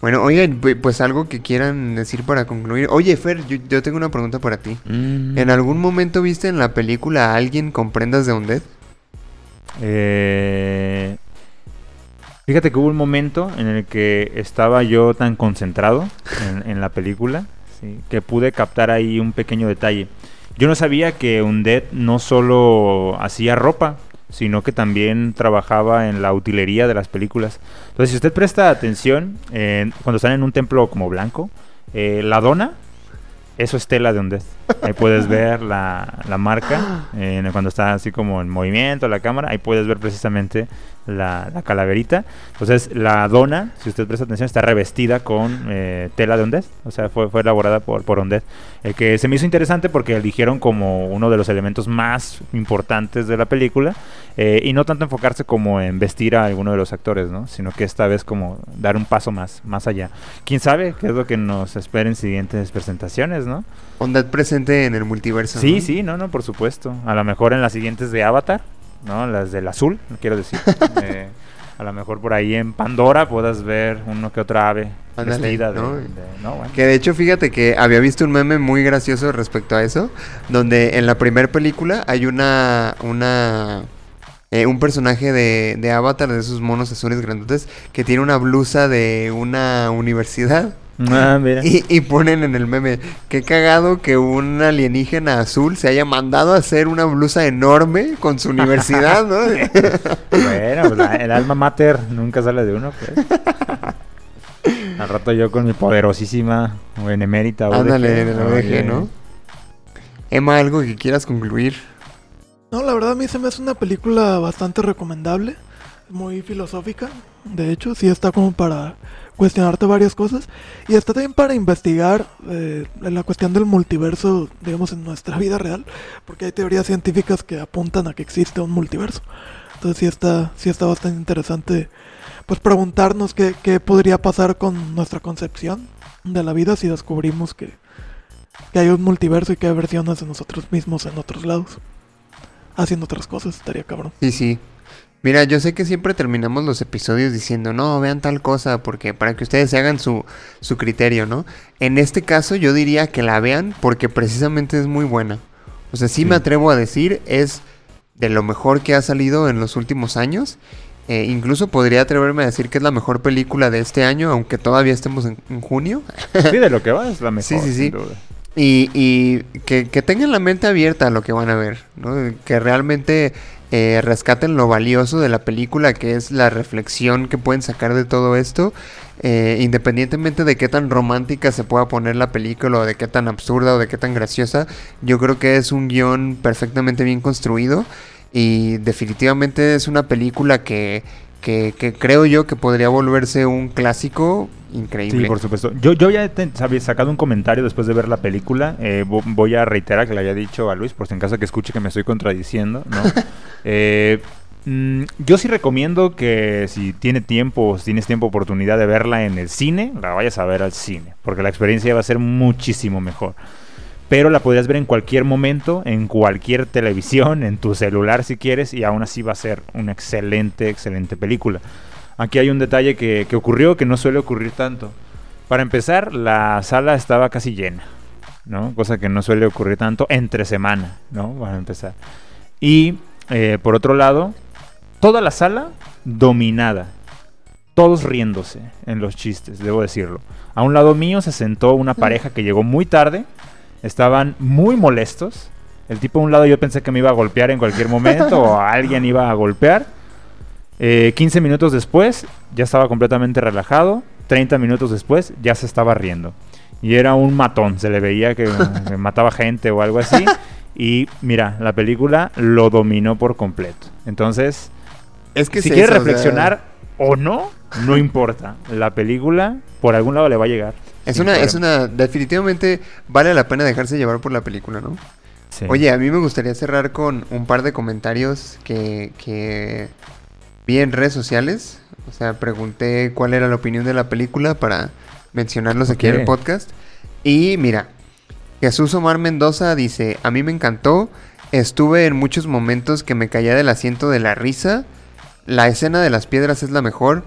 Speaker 2: Bueno, oigan, pu- pues algo que quieran decir para concluir. Oye, Fer, yo, yo tengo una pregunta para ti. ¿En algún momento viste en la película a alguien con prendas de Undead?
Speaker 3: Eh, fíjate que hubo un momento en el que estaba yo tan concentrado en, la película sí, que pude captar ahí un pequeño detalle. Yo no sabía que Undead no solo hacía ropa, sino que también trabajaba en la utilería de las películas. Entonces, si usted presta atención, cuando están en un templo como blanco, eh, la dona, eso es tela de Undead. Ahí puedes ver la, la marca eh, cuando está así como en movimiento la cámara. Ahí puedes ver precisamente la, la calaverita. Entonces, la dona, si usted presta atención, está revestida con eh, tela de Undead. O sea, fue, fue elaborada por, por Undead. El que se me hizo interesante porque eligieron como uno de los elementos más importantes de la película. eh, y no tanto enfocarse como en vestir a alguno de los actores, ¿no? Sino que esta vez como dar un paso más, más allá. ¿Quién sabe qué es lo que nos espera en siguientes presentaciones, no?
Speaker 2: Undead presente en el multiverso.
Speaker 3: Sí,
Speaker 2: ¿no?
Speaker 3: sí, no, no, por supuesto. A lo mejor en las siguientes de Avatar, ¿no? Las del azul, quiero decir. Eh, a lo mejor por ahí en Pandora puedas ver uno que otra ave vestida de,
Speaker 2: ¿no?
Speaker 3: de- no, bueno.
Speaker 2: Que de hecho, fíjate que había visto un meme muy gracioso respecto a eso, donde en la primera película hay una, una, eh, un personaje de, de Avatar, de esos monos azules grandotes, que tiene una blusa de una universidad.
Speaker 3: Ah, mira.
Speaker 2: Y, y ponen en el meme, qué cagado que un alienígena azul se haya mandado a hacer una blusa enorme con su universidad, ¿no?
Speaker 3: Bueno, pues la- el alma mater nunca sale de uno, pues. Al rato yo con mi poderosísima benemérita. UDG,
Speaker 2: Ándale, el
Speaker 3: oye.
Speaker 2: ODG, ¿no? Emma, ¿algo que quieras concluir?
Speaker 4: No, la verdad a mí se me hace una película bastante recomendable, muy filosófica, de hecho, sí está como para cuestionarte varias cosas y está también para investigar eh, la cuestión del multiverso, digamos, en nuestra vida real, porque hay teorías científicas que apuntan a que existe un multiverso. Entonces sí está, sí está bastante interesante, pues preguntarnos qué, qué podría pasar con nuestra concepción de la vida si descubrimos que, que hay un multiverso y que hay versiones de nosotros mismos en otros lados haciendo otras cosas, estaría cabrón.
Speaker 2: Sí, sí. Mira, yo sé que siempre terminamos los episodios diciendo, no, vean tal cosa, porque para que ustedes se hagan su, su criterio, ¿no? En este caso yo diría que la vean porque precisamente es muy buena. O sea, sí,
Speaker 3: Sí.
Speaker 2: me atrevo a decir, es de lo mejor que ha salido en los últimos años. Eh, incluso podría atreverme a decir que es la mejor película de este año, aunque todavía estemos en, en junio.
Speaker 3: Sí, de lo que va es la mejor.
Speaker 2: Sí, sí, sí. Y, y que, que tengan la mente abierta a lo que van a ver, ¿no? Que realmente eh, rescaten lo valioso de la película, que es la reflexión que pueden sacar de todo esto, eh, independientemente de qué tan romántica se pueda poner la película, o de qué tan absurda, o de qué tan graciosa, yo creo que es un guion perfectamente bien construido, y definitivamente es una película que, que, que creo yo que podría volverse un clásico increíble.
Speaker 3: Sí, por supuesto. Yo, yo ya había sacado un comentario después de ver la película. eh, vo- voy a reiterar que le había dicho a Luis, por si en caso que escuche que me estoy contradiciendo, ¿no? Eh, mm, yo sí recomiendo que si tiene tiempo, si tienes tiempo, oportunidad de verla en el cine, la vayas a ver al cine, porque la experiencia va a ser muchísimo mejor. Pero la podrías ver en cualquier momento, en cualquier televisión, en tu celular si quieres, y aún así va a ser una excelente, excelente película. aquí hay un detalle que, que ocurrió que no suele ocurrir tanto. Para empezar, la sala estaba casi llena, ¿no? Cosa que no suele ocurrir tanto entre semana, ¿no? Para empezar. Y eh, por otro lado, toda la sala dominada. Todos riéndose en los chistes, debo decirlo. A un lado mío se sentó una pareja que llegó muy tarde. Estaban muy molestos. El tipo a un lado yo pensé que me iba a golpear en cualquier momento o alguien iba a golpear. Eh, 15 minutos después ya estaba completamente relajado. 30 minutos después ya se estaba riendo. Y era un matón, se le veía que, que mataba gente o algo así. Y mira, la película lo dominó por completo. Entonces,
Speaker 2: Es que
Speaker 3: si
Speaker 2: es
Speaker 3: quieres
Speaker 2: eso, o sea,
Speaker 3: reflexionar o no, no importa. La película por algún lado le va a llegar.
Speaker 2: Es una, es una, definitivamente vale la pena dejarse llevar por la película, ¿no?
Speaker 3: Sí.
Speaker 2: Oye, a mí me gustaría cerrar con un par de comentarios que, que vi en redes sociales. O sea, pregunté cuál era la opinión de la película para mencionarlos aquí en el podcast. Y mira, Jesús Omar Mendoza dice, a mí me encantó, estuve en muchos momentos que me caía del asiento de la risa, la escena de las piedras es la mejor,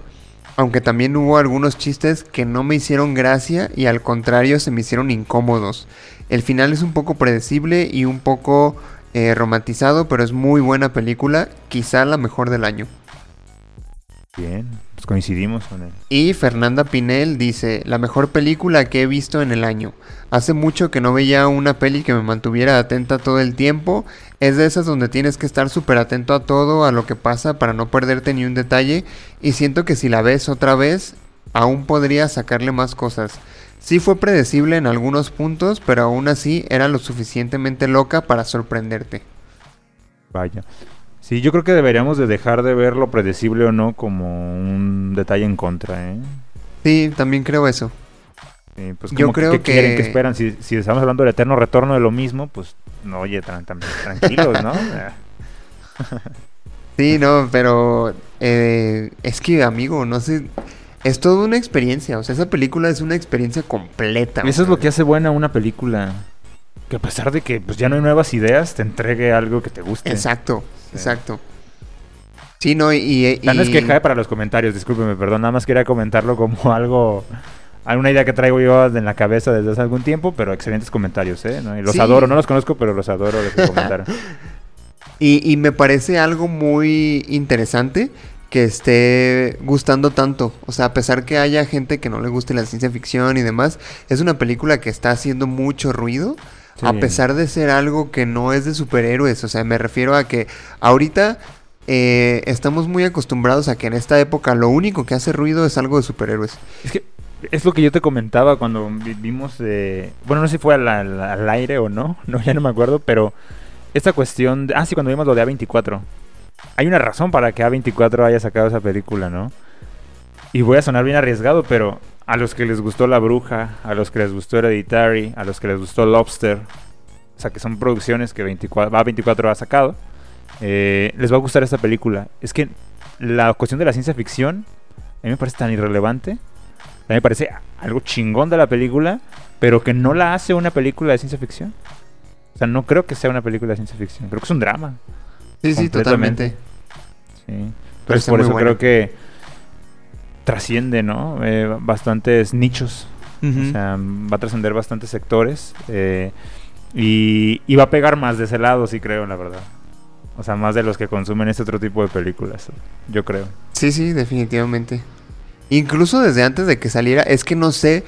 Speaker 2: aunque también hubo algunos chistes que no me hicieron gracia y al contrario se me hicieron incómodos. El final es un poco predecible y un poco eh, romantizado, pero es muy buena película, quizá la mejor del año.
Speaker 3: Bien, pues coincidimos con él.
Speaker 2: Y Fernanda Pinel dice, la mejor película que he visto en el año. Hace mucho que no veía una peli que me mantuviera atenta todo el tiempo. Es de esas donde tienes que estar súper atento a todo, a lo que pasa para no perderte ni un detalle. Y siento que si la ves otra vez, aún podría sacarle más cosas. Sí fue predecible en algunos puntos, pero aún así era lo suficientemente loca para sorprenderte.
Speaker 3: Vaya. Sí, yo creo que deberíamos de dejar de ver lo predecible o no como un detalle en contra, ¿eh?
Speaker 2: Sí, también creo eso.
Speaker 3: Sí, pues
Speaker 2: Yo
Speaker 3: como
Speaker 2: creo
Speaker 3: ¿qué quieren?
Speaker 2: que-
Speaker 3: ¿Qué esperan? Si, si estamos hablando del eterno retorno de lo mismo, pues no, oye, tran- tran- tranquilos, ¿no?
Speaker 2: Sí, no, pero eh, es que, amigo, no sé, es toda una experiencia, o sea, esa película es una experiencia completa.
Speaker 3: Eso es lo que hace buena una película. Que a pesar de que pues, ya no hay nuevas ideas, te entregue algo que te guste.
Speaker 2: Exacto,
Speaker 3: Sí.
Speaker 2: exacto. Sí, no, y... y,
Speaker 3: es
Speaker 2: y-
Speaker 3: queja eh, para los comentarios, discúlpeme, perdón, nada más quería comentarlo como algo, alguna idea que traigo yo en la cabeza desde hace algún tiempo, pero excelentes comentarios, ¿eh? ¿no? Y los
Speaker 2: Sí.
Speaker 3: adoro, no los conozco, pero los adoro los que comentaron.
Speaker 2: Y, y me parece algo muy interesante que esté gustando tanto. O sea, a pesar que haya gente que no le guste la ciencia ficción y demás, es una película que está haciendo mucho ruido. A pesar de ser algo que no es de superhéroes. O sea, me refiero a que ahorita eh, estamos muy acostumbrados a que en esta época lo único que hace ruido es algo de superhéroes.
Speaker 3: Es que es lo que yo te comentaba cuando vi- vimos, eh, bueno, no sé si fue al, al- al aire o no, no, ya no me acuerdo, pero esta cuestión, de- ah, sí, cuando vimos lo de A24, hay una razón para que A24 haya sacado esa película, ¿no? Y voy a sonar bien arriesgado, pero a los que les gustó La Bruja, a los que les gustó Hereditary, a los que les gustó Lobster, o sea, que son producciones que 24, A24 ha sacado, eh, les va a gustar esta película. Es que la cuestión de la ciencia ficción a mí me parece tan irrelevante. A mí me parece algo chingón de la película, pero que no la hace una película de ciencia ficción. O sea, no creo que sea una película de ciencia ficción. Creo que es un drama.
Speaker 2: Sí, sí, totalmente.
Speaker 3: Sí.
Speaker 2: Pero
Speaker 3: Entonces,
Speaker 2: está
Speaker 3: por eso creo que trasciende, ¿no? Eh, bastantes nichos. O sea, va a trascender bastantes sectores. eh, y, y va a pegar más de ese lado, sí creo, la verdad. O sea, más de los que consumen este otro tipo de películas. Yo creo.
Speaker 2: Sí, sí, definitivamente. Incluso desde antes de que saliera, es que no sé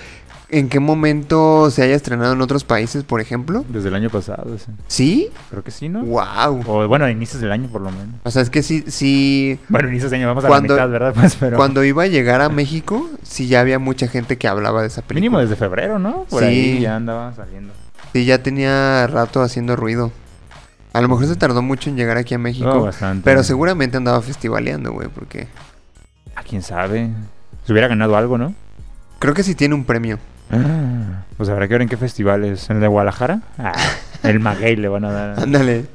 Speaker 2: en qué momento se haya estrenado en otros países, por ejemplo.
Speaker 3: Desde el año pasado, sí.
Speaker 2: ¿Sí?
Speaker 3: Creo que sí, ¿no?
Speaker 2: ¡Wow!
Speaker 3: O bueno, a inicios del año por lo menos.
Speaker 2: O sea, es que sí, sí.
Speaker 3: Bueno, inicios del año, vamos a la mitad, ¿verdad? Pues, pero
Speaker 2: Cuando iba a llegar a México, sí ya había mucha gente que hablaba de esa película.
Speaker 3: mínimo desde febrero, ¿no? Por
Speaker 2: Sí.
Speaker 3: ahí ya andaba saliendo.
Speaker 2: Sí, ya tenía rato haciendo ruido. A lo mejor se tardó mucho en llegar aquí a México.
Speaker 3: No, bastante.
Speaker 2: pero seguramente andaba festivaleando, güey, porque
Speaker 3: ¿A quién sabe? Se hubiera ganado algo, ¿no?
Speaker 2: creo que sí tiene un premio.
Speaker 3: Ah, pues habrá que ver en qué festivales. ¿En el de Guadalajara? Ah, el Maguey le van a dar.
Speaker 2: Ándale.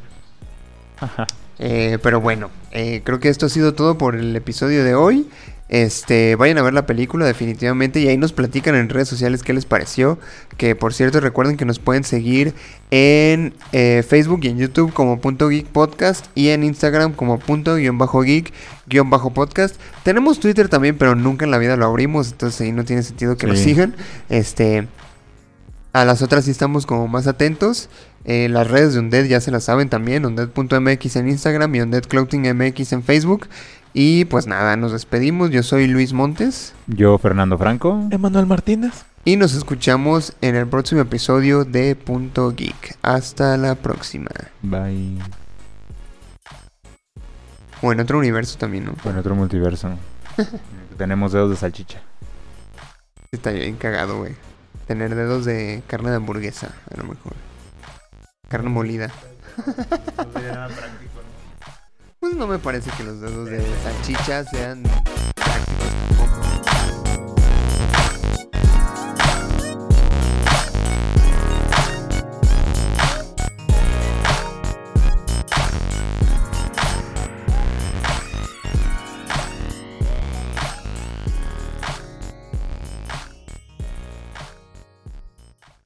Speaker 2: Eh, pero bueno, eh, creo que esto ha sido todo por el episodio de hoy. Este, vayan a ver la película definitivamente y ahí nos platican en redes sociales qué les pareció. Que por cierto recuerden que nos pueden seguir en eh, Facebook y en YouTube como punto geek podcast y en Instagram como punto guion bajo geek guion bajo podcast. Tenemos Twitter también, pero nunca en la vida lo abrimos, entonces ahí no tiene sentido que nos sigan. Este, a las otras sí estamos como más atentos. Eh, las redes de Undead ya se las saben también. Undead.mx en Instagram y Undead Clothing MX en Facebook. Y pues nada, nos despedimos. Yo soy Luis Montes.
Speaker 3: Yo, Fernando Franco.
Speaker 4: Emanuel Martínez.
Speaker 2: Y nos escuchamos en el próximo episodio de Punto Geek. Hasta la próxima.
Speaker 3: Bye.
Speaker 2: O en otro universo también, ¿no?
Speaker 3: Con otro multiverso. Tenemos dedos de salchicha.
Speaker 2: Está bien cagado, güey. Tener dedos de carne de hamburguesa, a lo mejor. Carne molida pues no me parece que los dedos de salchicha sean.